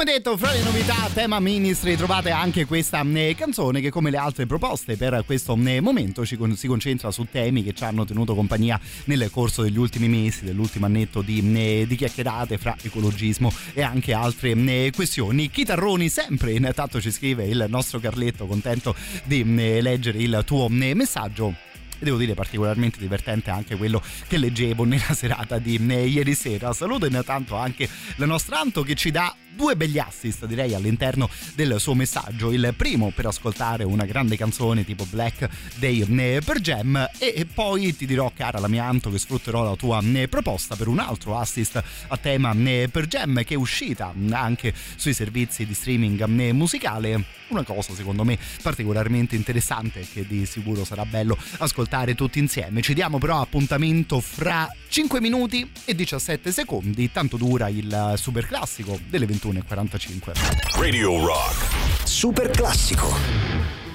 detto, fra le novità tema Ministry trovate anche questa eh, canzone che come le altre proposte per questo eh, momento ci si concentra su temi che ci hanno tenuto compagnia nel corso degli ultimi mesi, dell'ultimo annetto di, eh, di chiacchierate fra ecologismo e anche altre questioni. Chitarroni sempre, intanto ci scrive il nostro Carletto, contento di leggere il tuo messaggio devo dire particolarmente divertente anche quello che leggevo nella [LAUGHS] serata di ieri sera. Saluto intanto anche la nostra Anto che ci dà due begli assist direi all'interno del suo messaggio. Il primo per ascoltare una grande canzone tipo Black dei per Jam e poi ti dirò cara la mia Anto che sfrutterò la tua proposta per un altro assist a tema per Jam che è uscita anche sui servizi di streaming musicale. Una cosa secondo me particolarmente interessante che di sicuro sarà bello ascoltare tutti insieme. Ci diamo però appuntamento fra 5 minuti e 17 secondi. Tanto dura il super classico delle 21.45 Radio Rock. Super classico.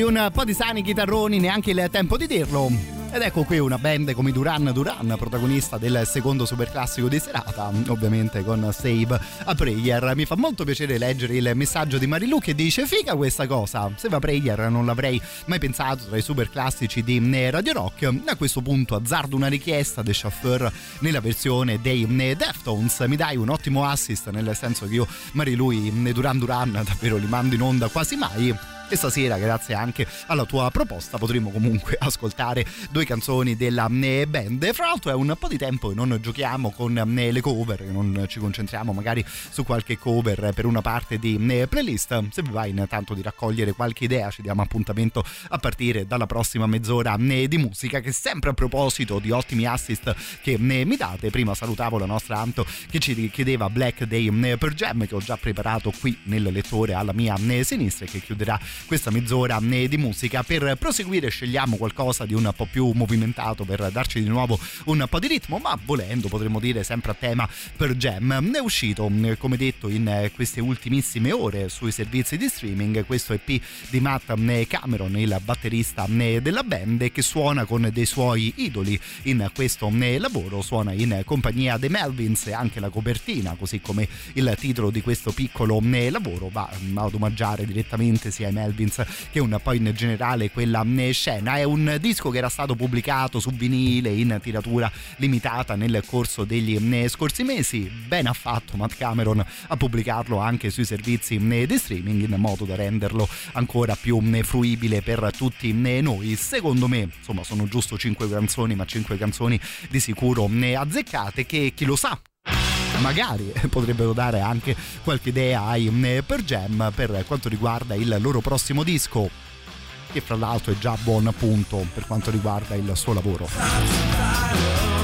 Di un po' di sani chitarroni, neanche il tempo di dirlo. Ed ecco qui una band come Duran Duran, protagonista del secondo superclassico di serata, ovviamente con Save a Prayer. Mi fa molto piacere leggere il messaggio di Marilu che dice figa questa cosa, Save a Prayer non l'avrei mai pensato tra i superclassici di Radio Rock. A questo punto azzardo una richiesta The Chauffeur nella versione dei Deftones. Mi dai un ottimo assist, nel senso che io Marilu e Duran Duran davvero li mando in onda quasi mai e stasera grazie anche alla tua proposta potremo comunque [LAUGHS] ascoltare due canzoni della eh, band. Fra l'altro è un po' di tempo che non giochiamo con eh, le cover non ci concentriamo magari su qualche cover per una parte di eh, playlist. Se vi va intanto di raccogliere qualche idea ci diamo appuntamento a partire dalla prossima mezz'ora di musica che sempre a proposito di ottimi assist che mi date. Prima salutavo la nostra Anto che ci chiedeva Black Day per Jam che ho già preparato qui nel lettore alla mia sinistra e che chiuderà questa mezz'ora di musica. Per proseguire scegliamo qualcosa di un po' più movimentato per darci di nuovo un po' di ritmo, ma volendo potremmo dire sempre a tema per Jam. È uscito, come detto, in queste ultimissime ore sui servizi di streaming questo EP di Matt Cameron, il batterista della band, che suona con dei suoi idoli in questo lavoro, suona in compagnia dei Melvins e anche la copertina, così come il titolo di questo piccolo lavoro va ad omaggiare direttamente sia ai Melvins Melvins che un po' in generale quella scena. È un disco che era stato pubblicato su vinile in tiratura limitata nel corso degli scorsi mesi. Ben ha fatto Matt Cameron a pubblicarlo anche sui servizi di streaming in modo da renderlo ancora più fruibile per tutti noi. Secondo me, insomma, sono giusto 5 canzoni, ma 5 canzoni di sicuro azzeccate che chi lo sa magari potrebbero dare anche qualche idea ai per Jam per quanto riguarda il loro prossimo disco che fra l'altro è già buon appunto per quanto riguarda il suo lavoro.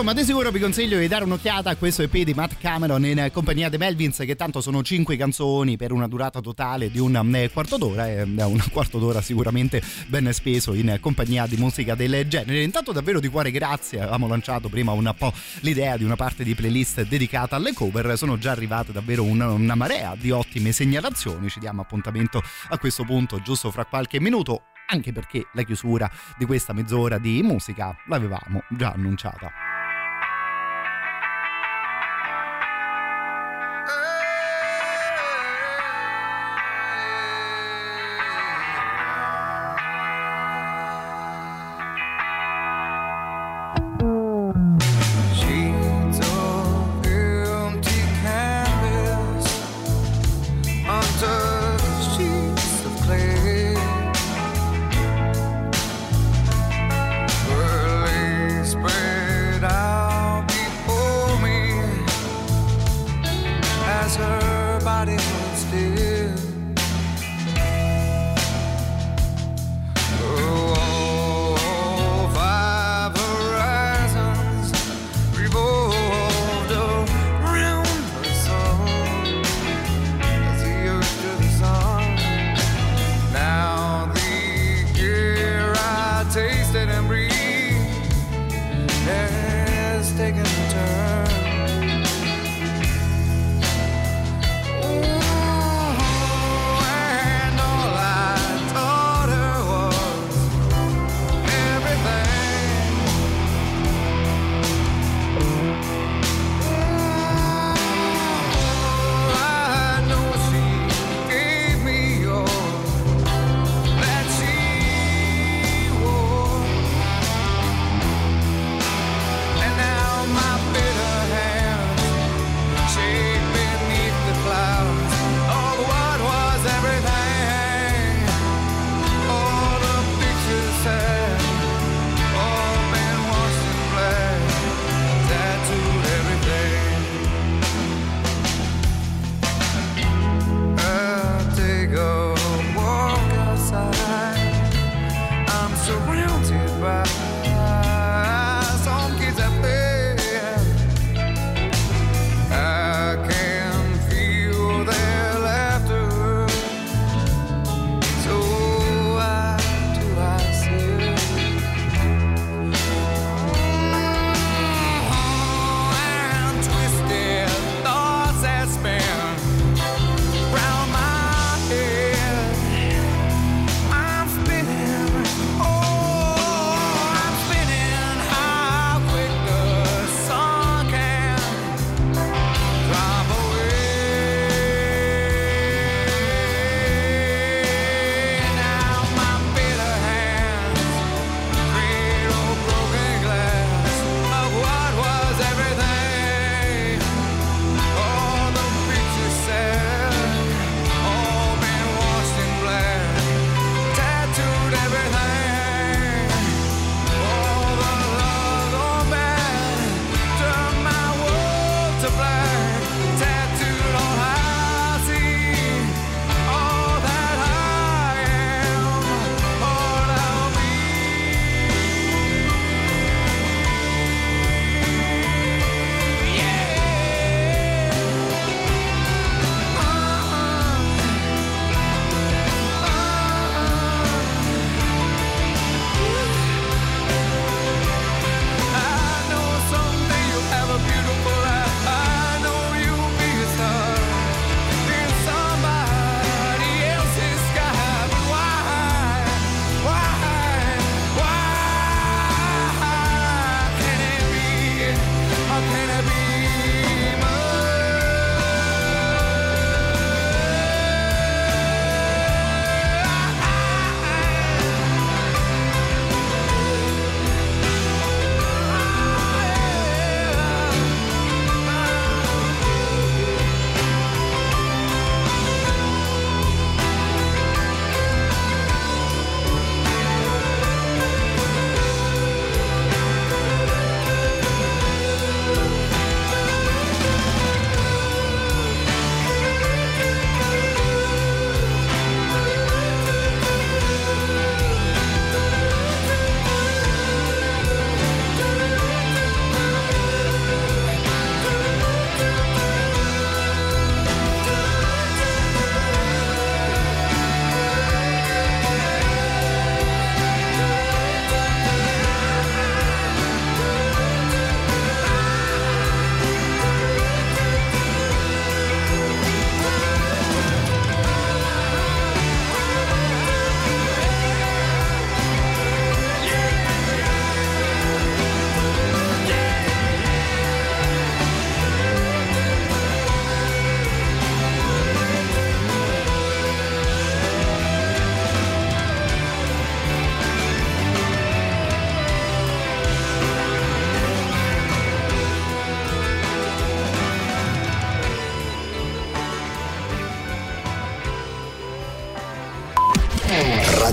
Insomma, di sicuro vi consiglio di dare un'occhiata a questo EP di Matt Cameron in compagnia dei Melvins, che tanto sono cinque canzoni per una durata totale di un eh, quarto d'ora. E eh, un quarto d'ora sicuramente ben speso in compagnia di musica del genere. Intanto, davvero di cuore grazie. Avevamo lanciato prima un po' l'idea di una parte di playlist dedicata alle cover. Sono già arrivate davvero una, una marea di ottime segnalazioni. Ci diamo appuntamento a questo punto giusto fra qualche minuto anche perché la chiusura di questa mezz'ora di musica l'avevamo già annunciata.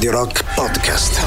Radio Rock Podcast.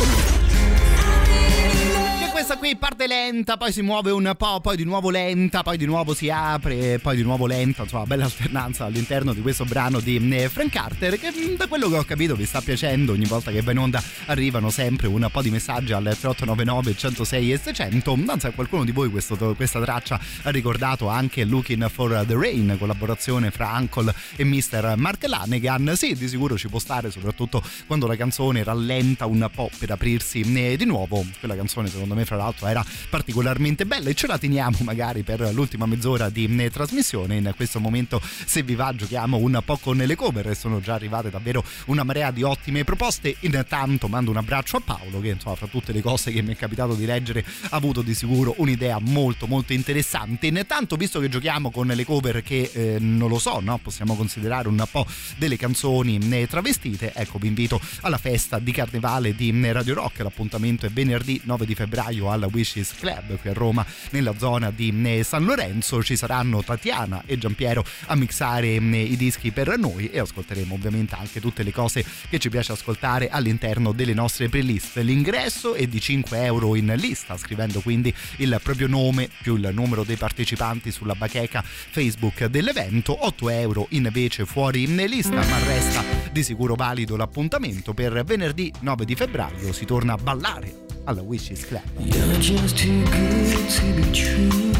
Che questa qui parte lenta, poi si muove un po', poi di nuovo lenta, poi di nuovo si apre, poi di nuovo lenta, insomma, bella alternanza all'interno di questo brano di eh, Frank Carter che mm, da quello che ho capito vi sta piacendo, ogni volta che va in onda arrivano sempre un po' di messaggi al 3899 106 e 600, non so se qualcuno di voi questo, questa traccia ha ricordato anche Looking for the Rain, collaborazione fra Uncle e Mr. Mark Lanegan, sì di sicuro ci può stare soprattutto quando la canzone rallenta un po' per aprirsi eh, di nuovo, quella canzone secondo me fra l'altro era particolarmente bella e ce la teniamo magari per l'ultima mezz'ora di eh, trasmissione. In questo momento, se vi va, giochiamo un po' con le cover sono già arrivate davvero una marea di ottime proposte. Intanto mando un abbraccio a Paolo che insomma fra tutte le cose che mi è capitato di leggere ha avuto di sicuro un'idea molto molto interessante. Intanto visto che giochiamo con le cover che eh, non lo so, no? possiamo considerare un po' delle canzoni eh, travestite, ecco vi invito alla festa di carnevale di eh, Radio Rock, l'appuntamento è venerdì 9 di febbraio alla Wishes Club qui a Roma nella zona di eh, San Lorenzo. Ci saranno Tatiana e Giampiero a mixare i dischi per noi e ascolteremo ovviamente anche tutte le cose che ci piace ascoltare all'interno delle nostre playlist. L'ingresso è di 5 euro in lista scrivendo quindi il proprio nome più il numero dei partecipanti sulla bacheca Facebook dell'evento. 8 euro invece fuori in lista ma resta di sicuro valido l'appuntamento per venerdì 9 di febbraio. Si torna a ballare alla Wishes Club You're just too good to be true.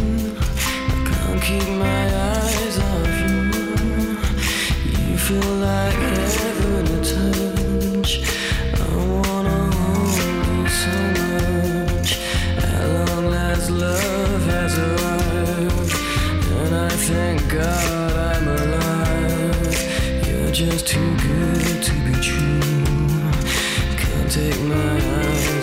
I can't keep my eyes off you. You feel like heaven to touch. I wanna hold you so much. At long last, love has arrived, and I thank God I'm alive. You're just too good to be true. Can't take my eyes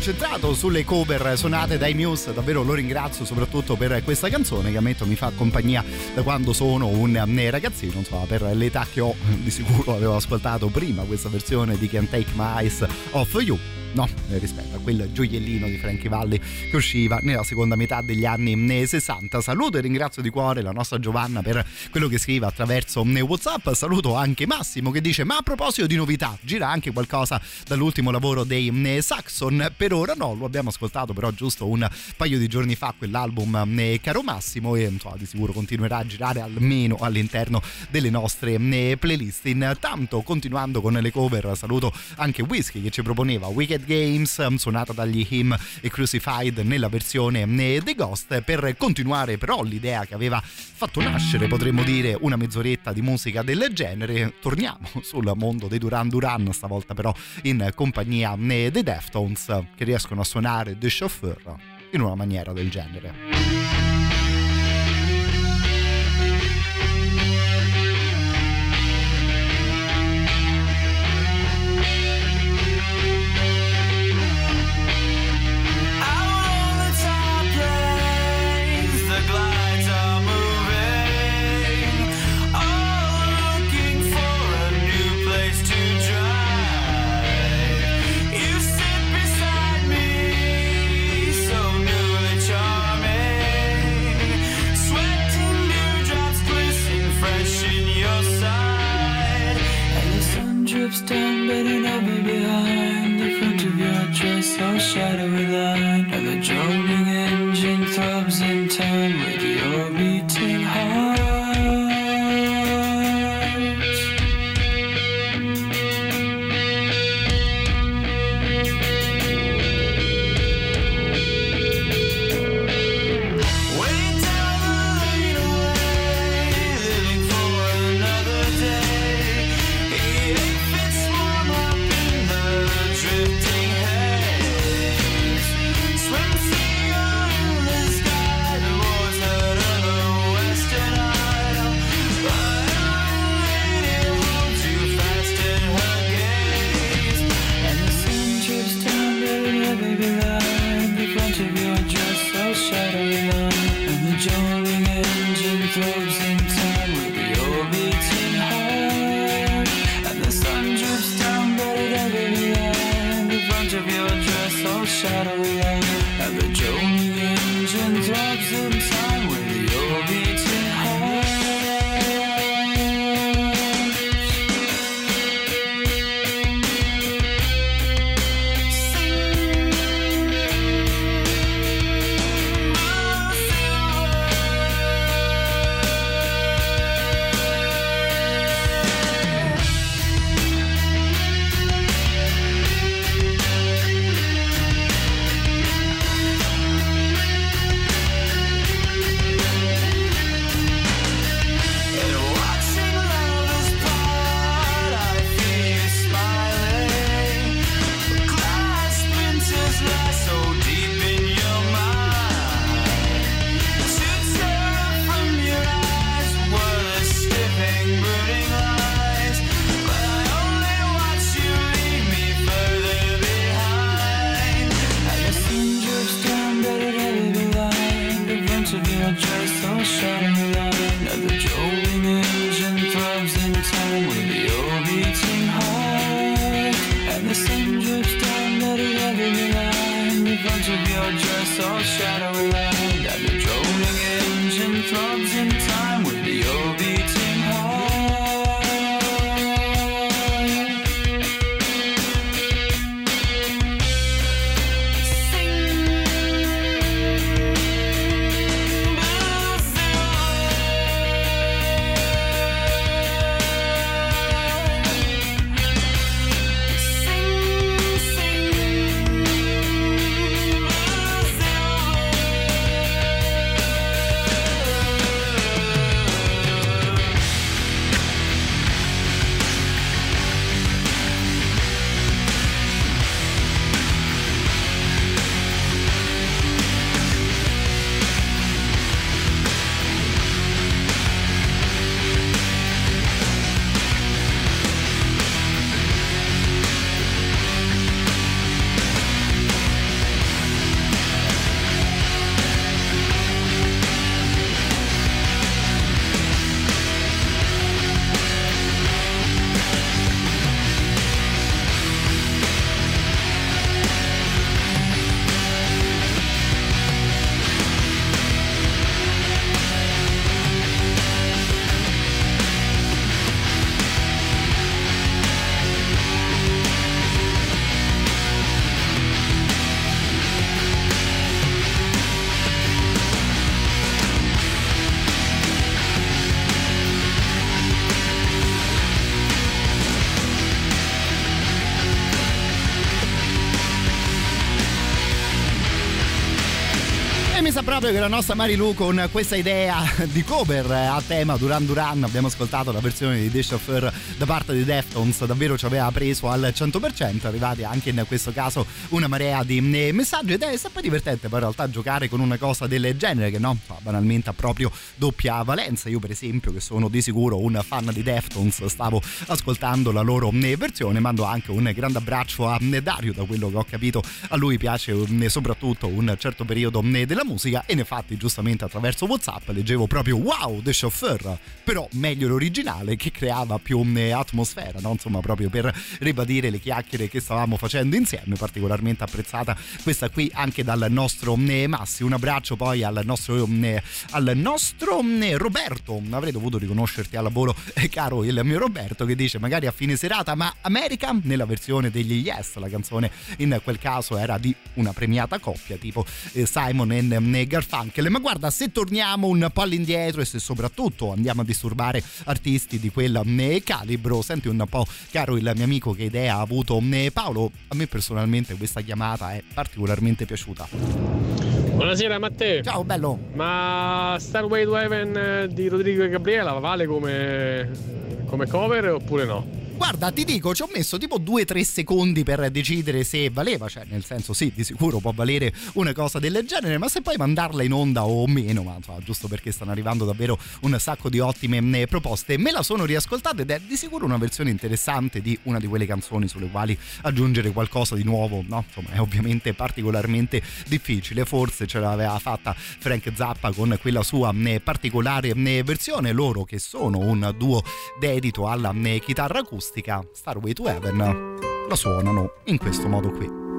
concentrato sulle cover suonate dai Muse, davvero lo ringrazio soprattutto per questa canzone che ammetto mi fa compagnia da quando sono un mh, ragazzino, insomma per l'età che ho [LAUGHS] di sicuro avevo ascoltato prima questa versione di Can't Take My Eyes Off You no? Eh, rispetto quel gioiellino di Frankie Valli che usciva nella seconda metà degli anni 60. Saluto e ringrazio di cuore la nostra Giovanna per quello che scrive attraverso WhatsApp. Saluto anche Massimo che dice: Ma a proposito di novità, gira anche qualcosa dall'ultimo lavoro dei Saxon? Per ora no, lo abbiamo ascoltato però giusto un paio di giorni fa quell'album Caro Massimo e insomma, di sicuro continuerà a girare almeno all'interno delle nostre playlist. Intanto, continuando con le cover, saluto anche Whisky che ci proponeva Wicked Games, suonata dagli Him e Crucified nella versione The Ghost, per continuare però l'idea che aveva fatto nascere, potremmo dire, una mezz'oretta di musica del genere. Torniamo [LAUGHS] sul mondo dei Duran Duran, stavolta però in compagnia dei Deftones, che riescono a suonare The Chauffeur in una maniera del genere. steps down, but I never Cajoling engine throbs. Proprio che la nostra Marilu con questa idea di cover a tema Duran Duran. Abbiamo ascoltato la versione di The Chauffeur da parte di Deftones davvero ci aveva preso al 100% arrivati anche in questo caso una marea di messaggi ed è sempre divertente poi in realtà giocare con una cosa del genere che no banalmente ha proprio doppia valenza. Io per esempio che sono di sicuro un fan di Deftones stavo ascoltando la loro versione mando anche un grande abbraccio a Dario. Da quello che ho capito a lui piace soprattutto un certo periodo della musica. E ne fatti giustamente attraverso Whatsapp. Leggevo proprio wow The Chauffeur però meglio l'originale che creava più atmosfera no? insomma proprio per ribadire le chiacchiere che stavamo facendo insieme. Particolarmente apprezzata questa qui anche dal nostro Massi. Un abbraccio poi al nostro, al nostro Roberto. Avrei dovuto riconoscerti al lavoro caro il mio Roberto che dice magari a fine serata ma America? Nella versione degli Yes la canzone in quel caso era di una premiata coppia tipo Simon e Garfunkel. Ma guarda se torniamo un po' all'indietro e se soprattutto andiamo a disturbare artisti di quel calibro senti un po' caro il mio amico che idea ha avuto Paolo a me personalmente questa chiamata è particolarmente piaciuta. Buonasera Matteo. Ciao bello. Ma Starway to Heaven di Rodrigo e Gabriela vale come, come cover oppure no? Guarda, ti dico, ci ho messo tipo 2-3 secondi per decidere se valeva, cioè nel senso sì, di sicuro può valere una cosa del genere, ma se poi mandarla in onda o meno, ma insomma, giusto perché stanno arrivando davvero un sacco di ottime proposte, me la sono riascoltata ed è di sicuro una versione interessante di una di quelle canzoni sulle quali aggiungere qualcosa di nuovo, no? Insomma, è ovviamente particolarmente difficile, forse ce l'aveva fatta Frank Zappa con quella sua particolare versione, loro che sono un duo dedito alla chitarra acustica Starway to Heaven la suonano in questo modo qui.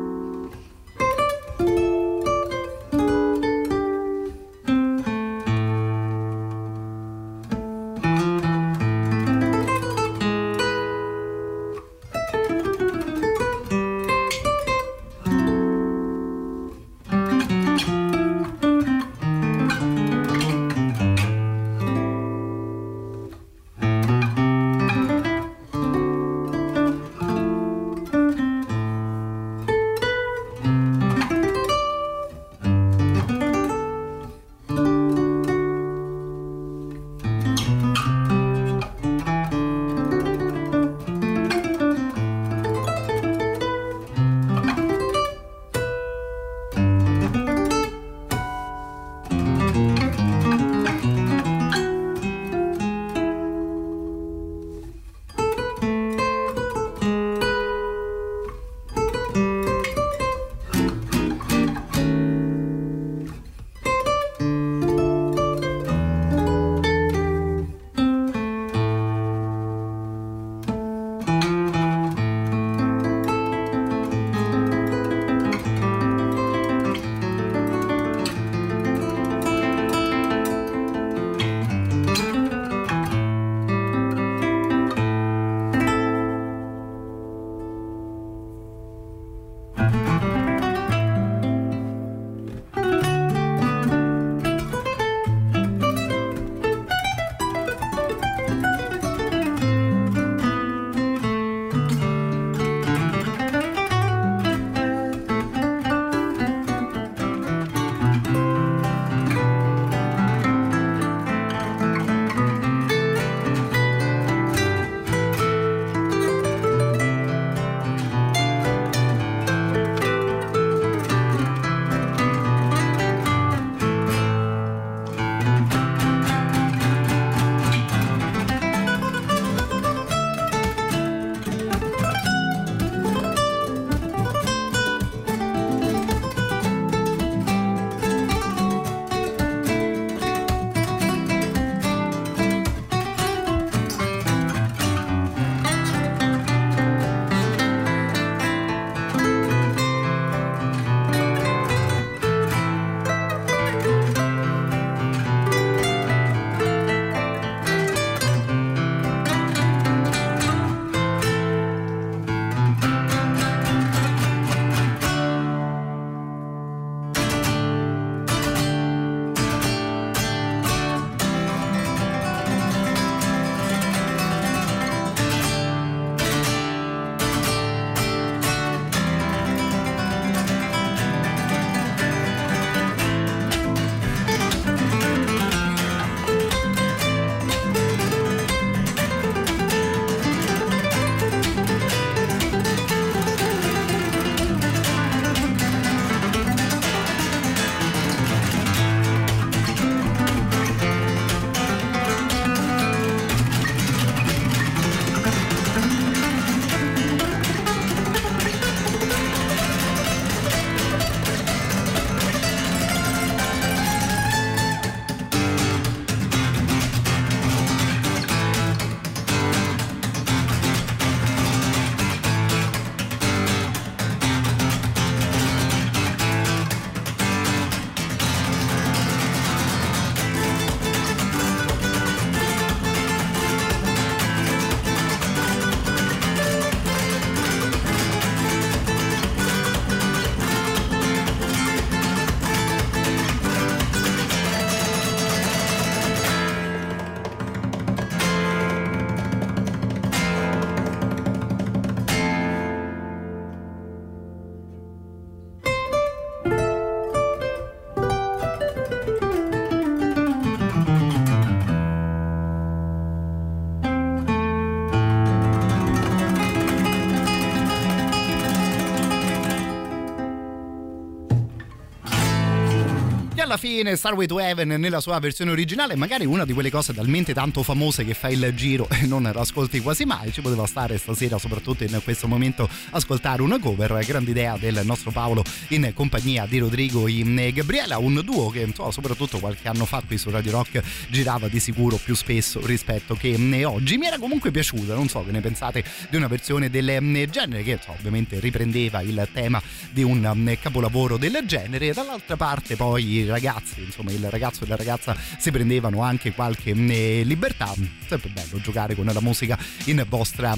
Alla fine Starway to Heaven nella sua versione originale, magari una di quelle cose talmente tanto famose che fa il giro e non la ascolti quasi mai, ci poteva stare stasera soprattutto in questo momento ascoltare una cover, grande idea del nostro Paolo in compagnia di Rodrigo e Gabriela, un duo che insomma, soprattutto qualche anno fa qui su Radio Rock girava di sicuro più spesso rispetto che oggi. Mi era comunque piaciuta, non so che ne pensate di una versione del genere che insomma, ovviamente riprendeva il tema di un capolavoro del genere, dall'altra parte poi i ragazzi, insomma il ragazzo e la ragazza si prendevano anche qualche libertà, sempre bello giocare con la musica in vostra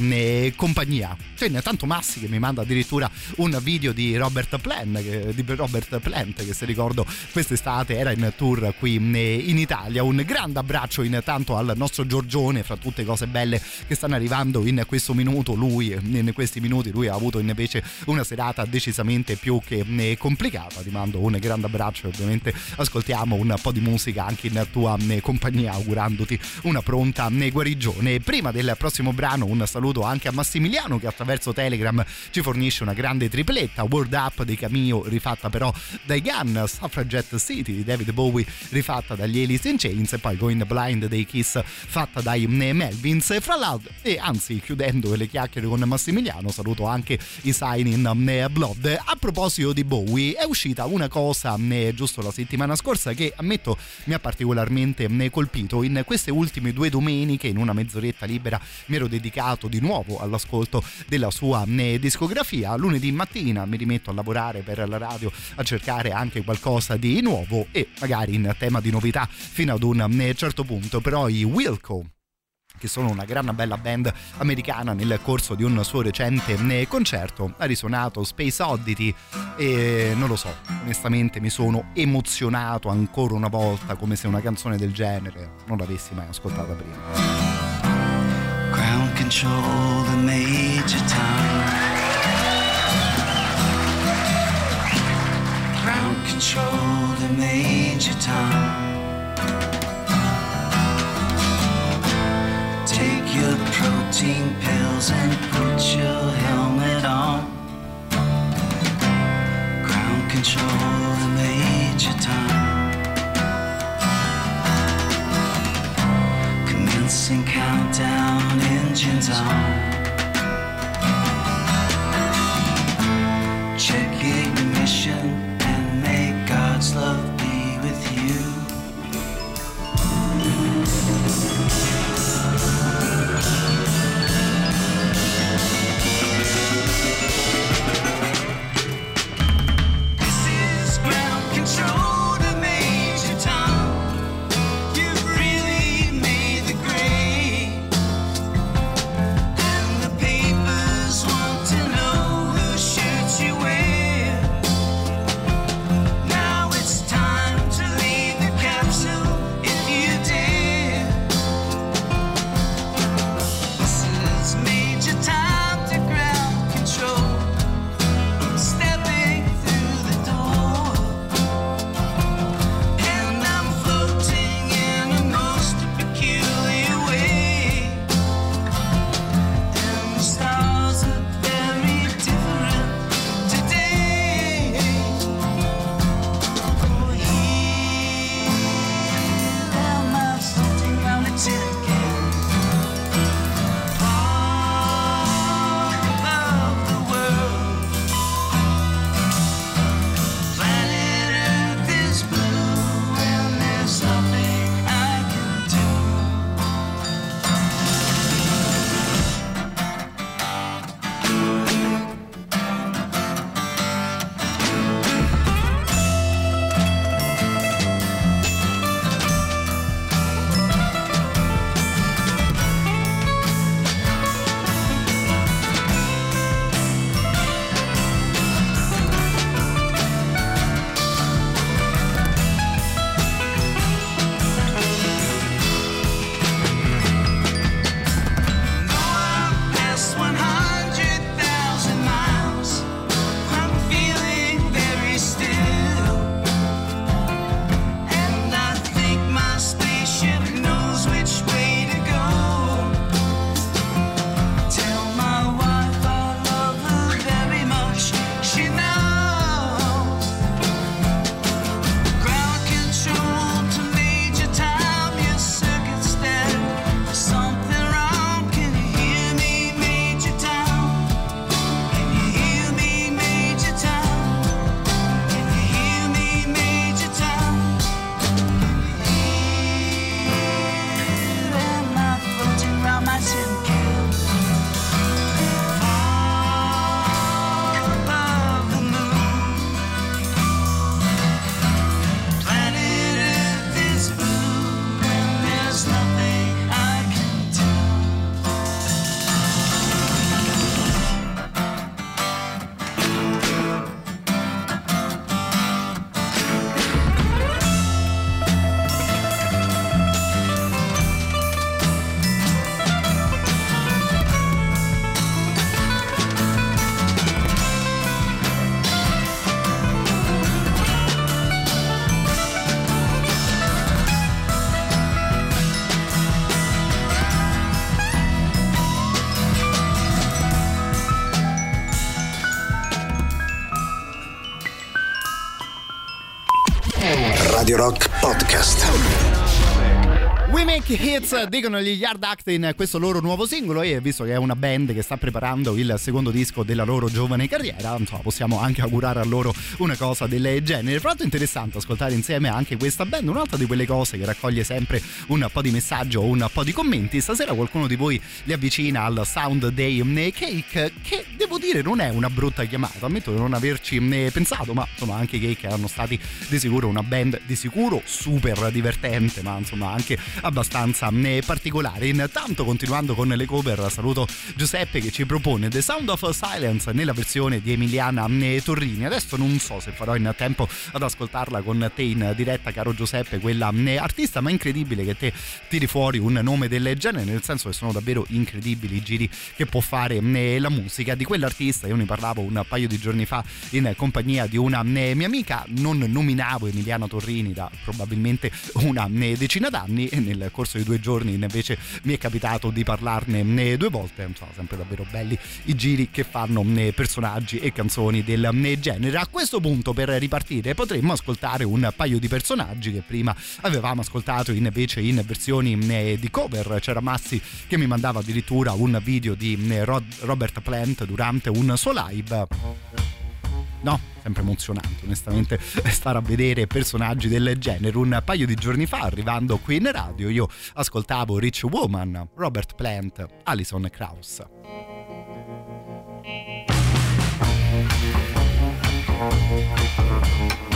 compagnia. C'è intanto Massi che mi manda addirittura un video di Robert Plant, di Robert Plant che se ricordo quest'estate era in tour qui in Italia. Un grande abbraccio intanto al nostro Giorgione fra tutte cose belle che stanno arrivando in questo minuto. Lui in questi minuti lui ha avuto invece una serata decisamente più che complicata. Ti mando un grande abbraccio e ovviamente ascoltiamo un po' di musica anche in tua compagnia augurandoti una pronta guarigione. Prima del prossimo brano un saluto anche a Massimiliano che attraverso Telegram ci fornisce una grande tripletta. World Up dei Camillo rifatta però dai Gun, Suffragette City di David Bowie rifatta dagli Alice in Chains e poi Going Blind dei Kiss fatta dai Melvins. Fra l'altro e anzi chiudendo le chiacchiere con Massimiliano saluto anche i Sign in Blood. A proposito di Bowie è uscita una cosa giusto la settimana scorsa che ammetto mi ha particolarmente colpito. In queste ultime due domeniche in una mezz'oretta libera mi ero dedicato di nuovo all'ascolto della sua discografia. Lunedì mattina mi rimetto a lavorare per la radio a cercare anche qualcosa di nuovo e magari in tema di novità fino ad un certo punto. Però i Wilco che sono una gran bella band americana nel corso di un suo recente concerto. Ha risuonato Space Oddity e non lo so onestamente mi sono emozionato ancora una volta come se una canzone del genere non l'avessi mai ascoltata prima. Ground control the major Ground control the major town Take your protein pills and put your helmet on. Ground control the major time. Commencing countdown, engines on. Check ignition and may God's love be with you. Make Hits dicono gli Yard Act in questo loro nuovo singolo e visto che è una band che sta preparando il secondo disco della loro giovane carriera insomma possiamo anche augurare a loro una cosa del genere. Fra è interessante ascoltare insieme anche questa band un'altra di quelle cose che raccoglie sempre un po' di messaggio o un po' di commenti. Stasera qualcuno di voi li avvicina al Sound Day Cake che dire non è una brutta chiamata ammetto di non averci pensato ma insomma anche i Cake erano stati di sicuro una band di sicuro super divertente ma insomma anche abbastanza particolare. Intanto, continuando con le cover, saluto Giuseppe che ci propone The Sound of Silence nella versione di Emiliana Torrini. Adesso non so se farò in tempo ad ascoltarla con te in diretta, caro Giuseppe, quella artista, ma incredibile che te tiri fuori un nome del genere, nel senso che sono davvero incredibili i giri che può fare la musica di quell'artista. Io ne parlavo un paio di giorni fa in compagnia di una mia amica, non nominavo Emiliana Torrini da probabilmente una decina d'anni e nel corso di due giorni invece mi è capitato di parlarne due volte, insomma, sempre davvero belli i giri che fanno personaggi e canzoni del genere. A questo punto per ripartire potremmo ascoltare un paio di personaggi che prima avevamo ascoltato invece in versioni di cover. C'era Massi che mi mandava addirittura un video di Robert Plant durante un suo live no? Sempre emozionante, onestamente, [LAUGHS] stare a vedere personaggi del genere. Un paio di giorni fa, arrivando qui in radio, io ascoltavo Rich Woman, Robert Plant, Alison Krauss. was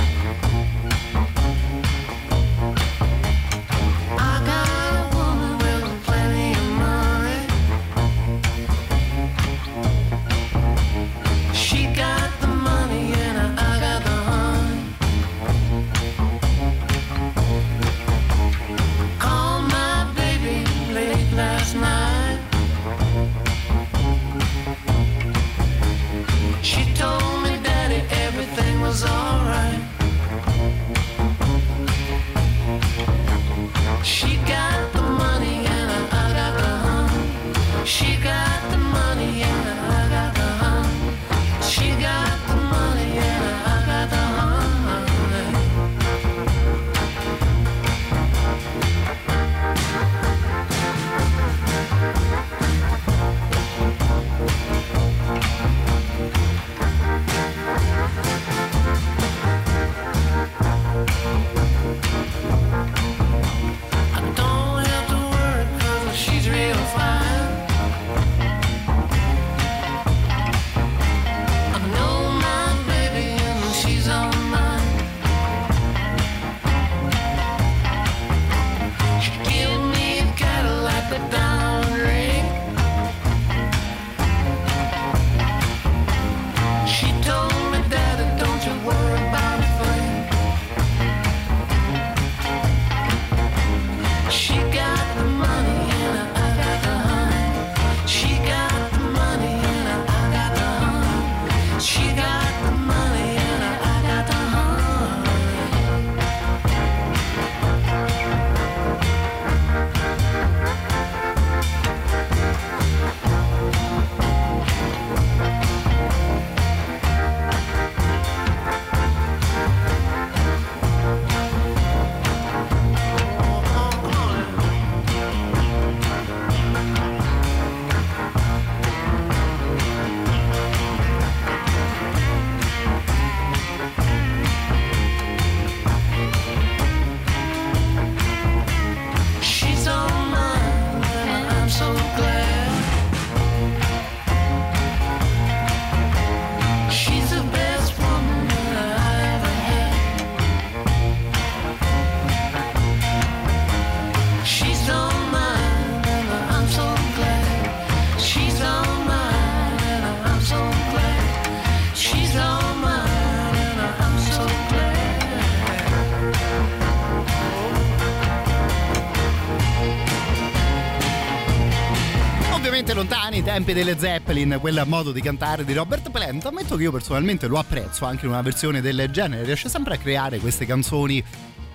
tempi delle Zeppelin, quel modo di cantare di Robert Plant, ammetto che io personalmente lo apprezzo anche in una versione del genere, riesce sempre a creare queste canzoni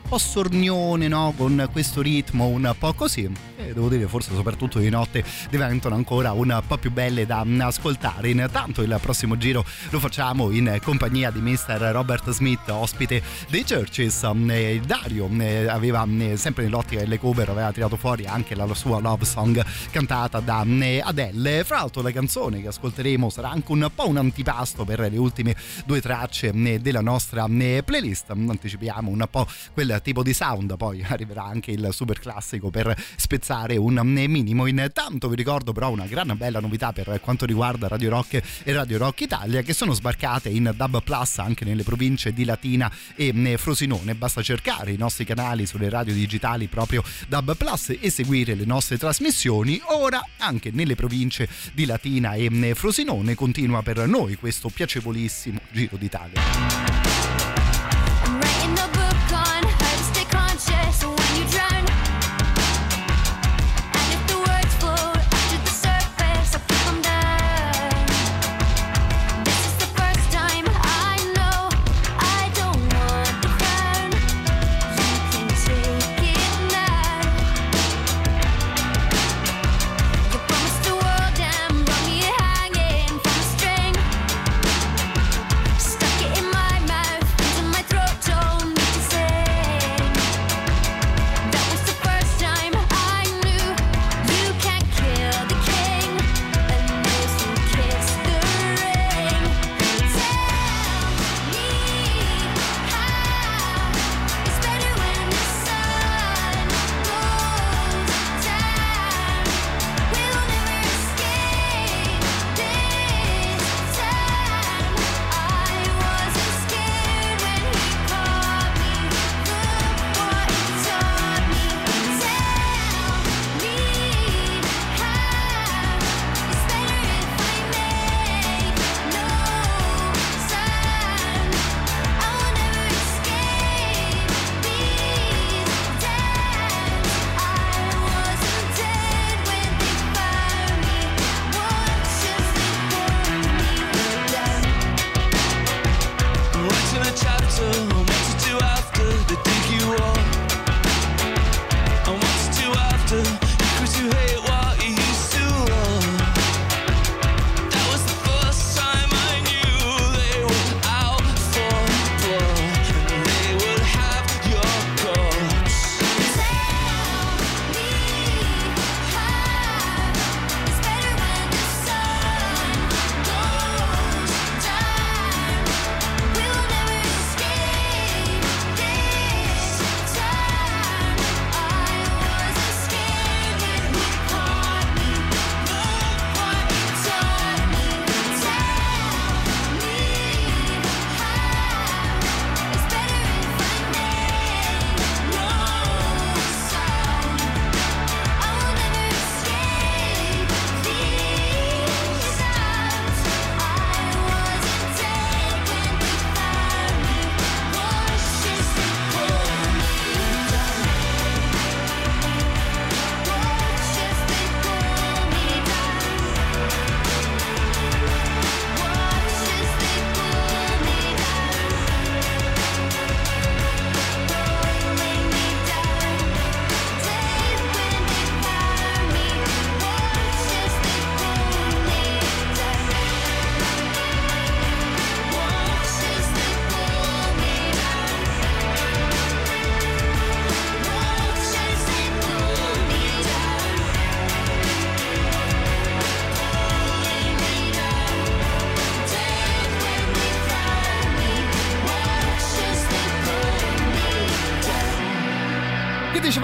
po' sornione, no? Con questo ritmo un po' così. Devo dire, forse soprattutto di notte diventano ancora un po' più belle da ascoltare. Intanto il prossimo giro lo facciamo in compagnia di Mr. Robert Smith, ospite dei Churches. Eh, Dario eh, aveva sempre nell'ottica delle cover, aveva tirato fuori anche la sua love song cantata da Adele. Fra l'altro, la canzone che ascolteremo sarà anche un po' un antipasto per le ultime due tracce della nostra playlist. Anticipiamo un po' quel tipo di sound, poi [LAUGHS] arriverà anche il super classico per spezzare un minimo. Intanto vi ricordo però una gran bella novità per quanto riguarda Radio Rock e Radio Rock Italia che sono sbarcate in Dub Plus anche nelle province di Latina e Frosinone. Basta cercare i nostri canali sulle radio digitali proprio Dub Plus e seguire le nostre trasmissioni. Ora anche nelle province di Latina e Frosinone continua per noi questo piacevolissimo Giro d'Italia.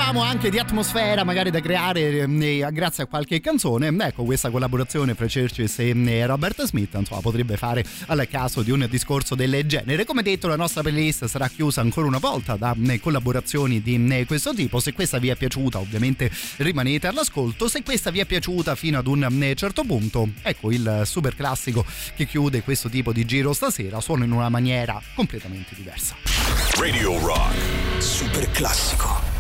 Dicevamo anche di atmosfera magari da creare eh, grazie a qualche canzone ecco questa collaborazione fra Churches e eh, Robert Smith insomma potrebbe fare al caso di un discorso del genere come detto la nostra playlist sarà chiusa ancora una volta da eh, collaborazioni di eh, questo tipo se questa vi è piaciuta ovviamente rimanete all'ascolto se questa vi è piaciuta fino ad un certo punto ecco il super classico che chiude questo tipo di giro stasera suona in una maniera completamente diversa Radio Rock. Super classico.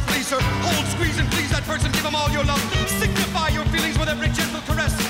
Please her. Hold, squeeze, and please that person, give them all your love. Signify your feelings with every gentle caress.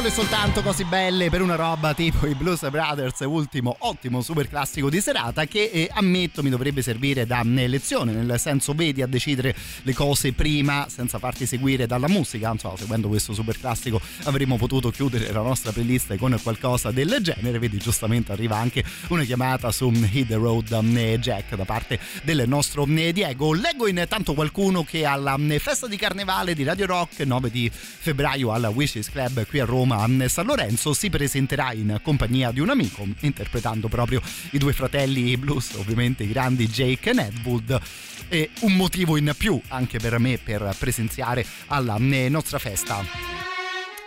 Solo e soltanto così belle per una roba tipo i Blues Brothers, ultimo ottimo super classico di serata che eh, ammetto mi dovrebbe servire da lezione, nel senso vedi a decidere le cose prima senza farti seguire dalla musica, so, seguendo questo super classico avremmo potuto chiudere la nostra playlist con qualcosa del genere, vedi giustamente arriva anche una chiamata su Hit the Road eh, Jack da parte del nostro eh, Diego. Leggo intanto qualcuno che alla eh, festa di carnevale di Radio Rock 9 di febbraio al Wishes Club qui a Roma a San Lorenzo si presenterà in compagnia di un amico interpretando proprio i due fratelli blues ovviamente i grandi Jake e Nedwood e un motivo in più anche per me per presenziare alla eh, nostra festa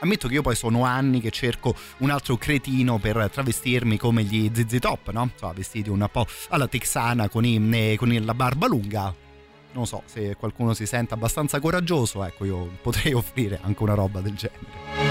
Ammetto che io poi sono anni che cerco un altro cretino per travestirmi come gli ZZ Top, no? Insomma, vestiti un po' alla texana con, i, eh, con la barba lunga. Non so, se qualcuno si sente abbastanza coraggioso, ecco, io potrei [LAUGHS] offrire anche una roba del genere.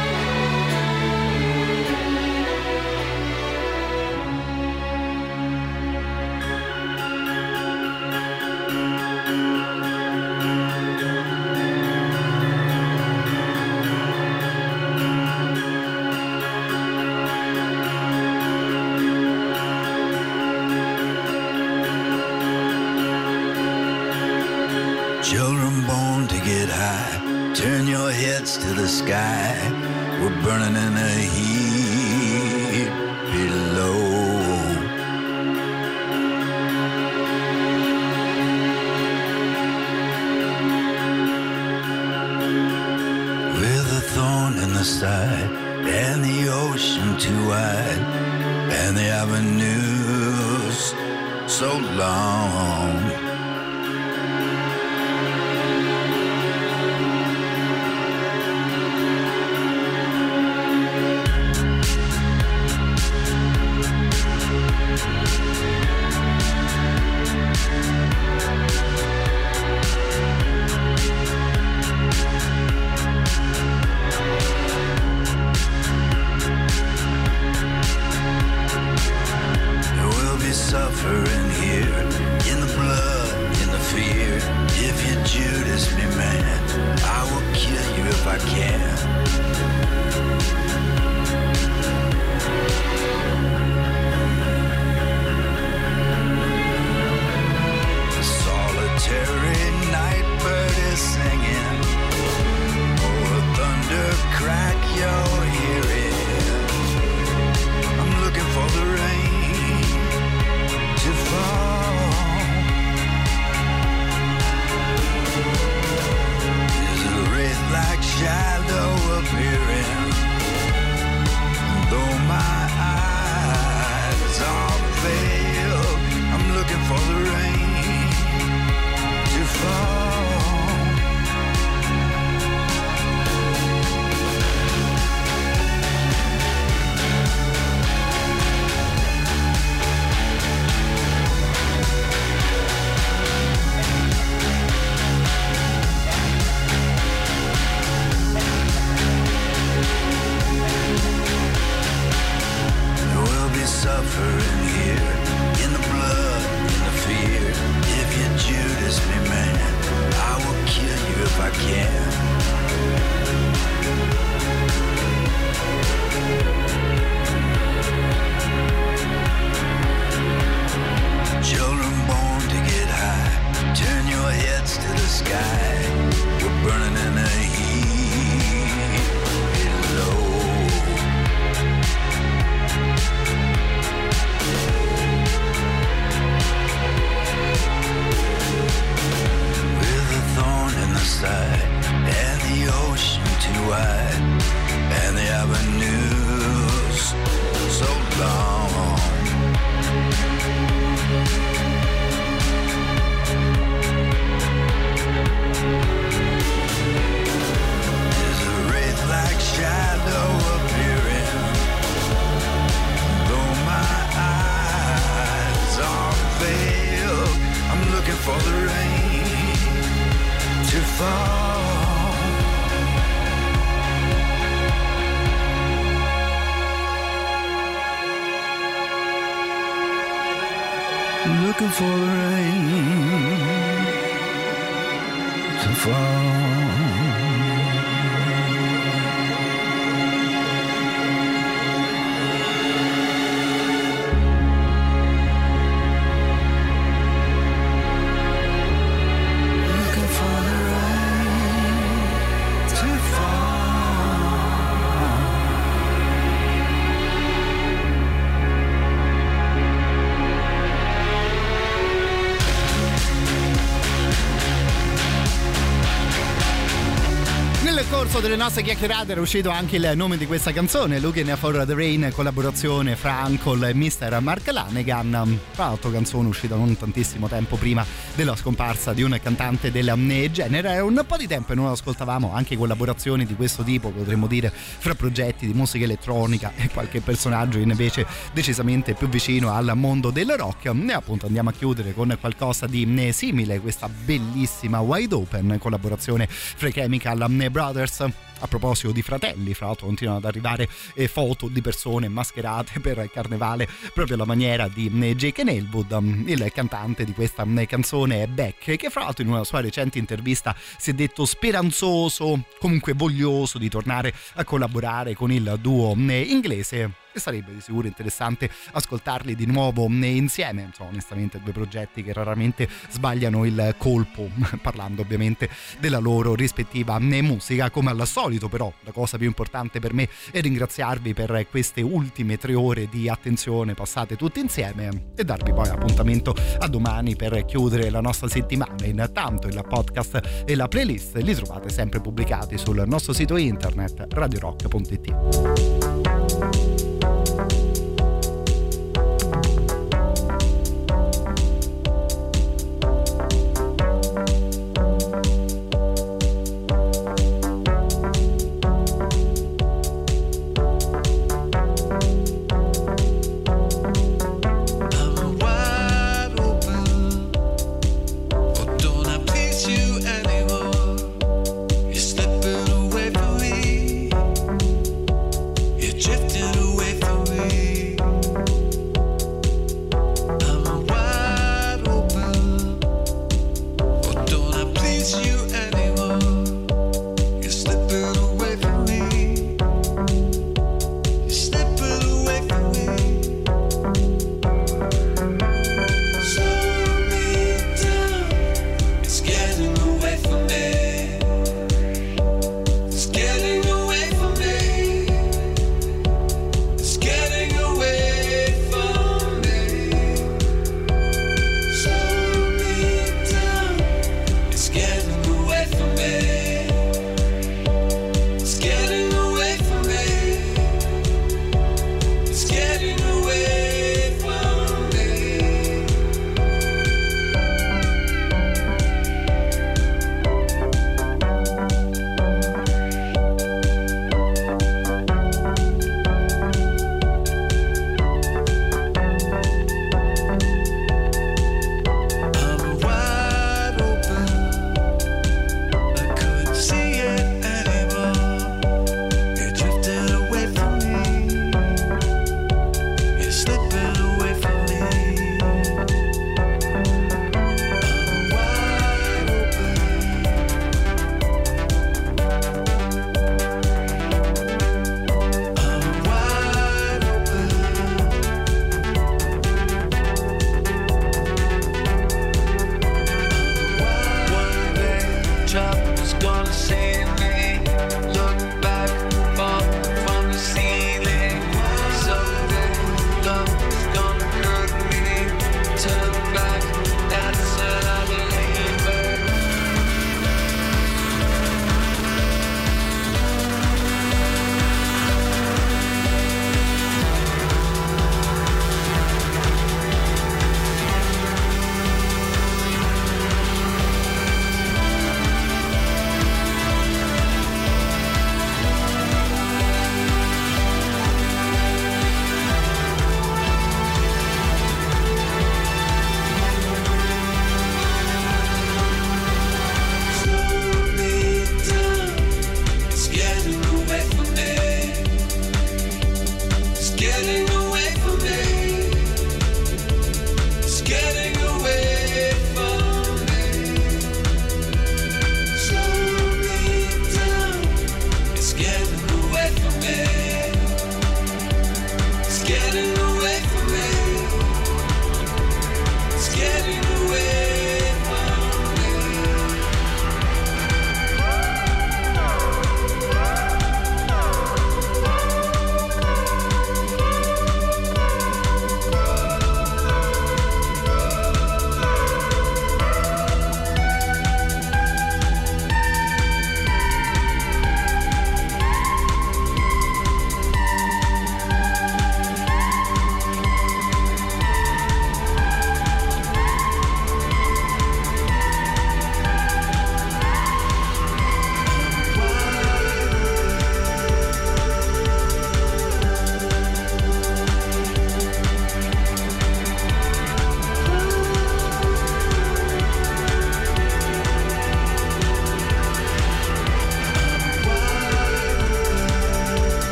Delle nostre chiacchierate era uscito anche il nome di questa canzone, Looking for the Rain, collaborazione fra Uncle e Mr. Mark Lanegan. Tra l'altro canzone uscita non tantissimo tempo prima della scomparsa di un cantante del genere. Un po' di tempo e non ascoltavamo anche collaborazioni di questo tipo, potremmo dire, fra progetti di musica elettronica e qualche personaggio invece decisamente più vicino al mondo del rock. E appunto andiamo a chiudere con qualcosa di simile, questa bellissima Wide Open, collaborazione fra i Chemical Brothers. A proposito di fratelli, fra l'altro continuano ad arrivare eh, foto di persone mascherate per il carnevale proprio alla maniera di eh, Jake Nelwood, um, il cantante di questa eh, canzone è Beck, che fra l'altro in una sua recente intervista si è detto speranzoso, comunque voglioso di tornare a collaborare con il duo inglese e sarebbe di sicuro interessante ascoltarli di nuovo eh, insieme. Sono onestamente due progetti che raramente sbagliano il colpo, [LAUGHS] parlando ovviamente della loro rispettiva eh, musica. Come al solito, però, la cosa più importante per me è ringraziarvi per queste ultime tre ore di attenzione passate tutte insieme e darvi poi appuntamento a domani per chiudere la nostra settimana. Intanto il podcast e la playlist li trovate sempre pubblicati sul nostro sito internet radiorock.it.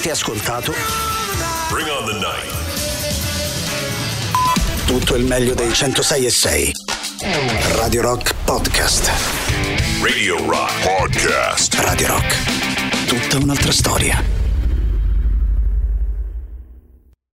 Avete ascoltato Bring on the night. tutto il meglio dei 106 e 6. Radio Rock Podcast. Radio Rock Podcast. Radio Rock. Tutta un'altra storia.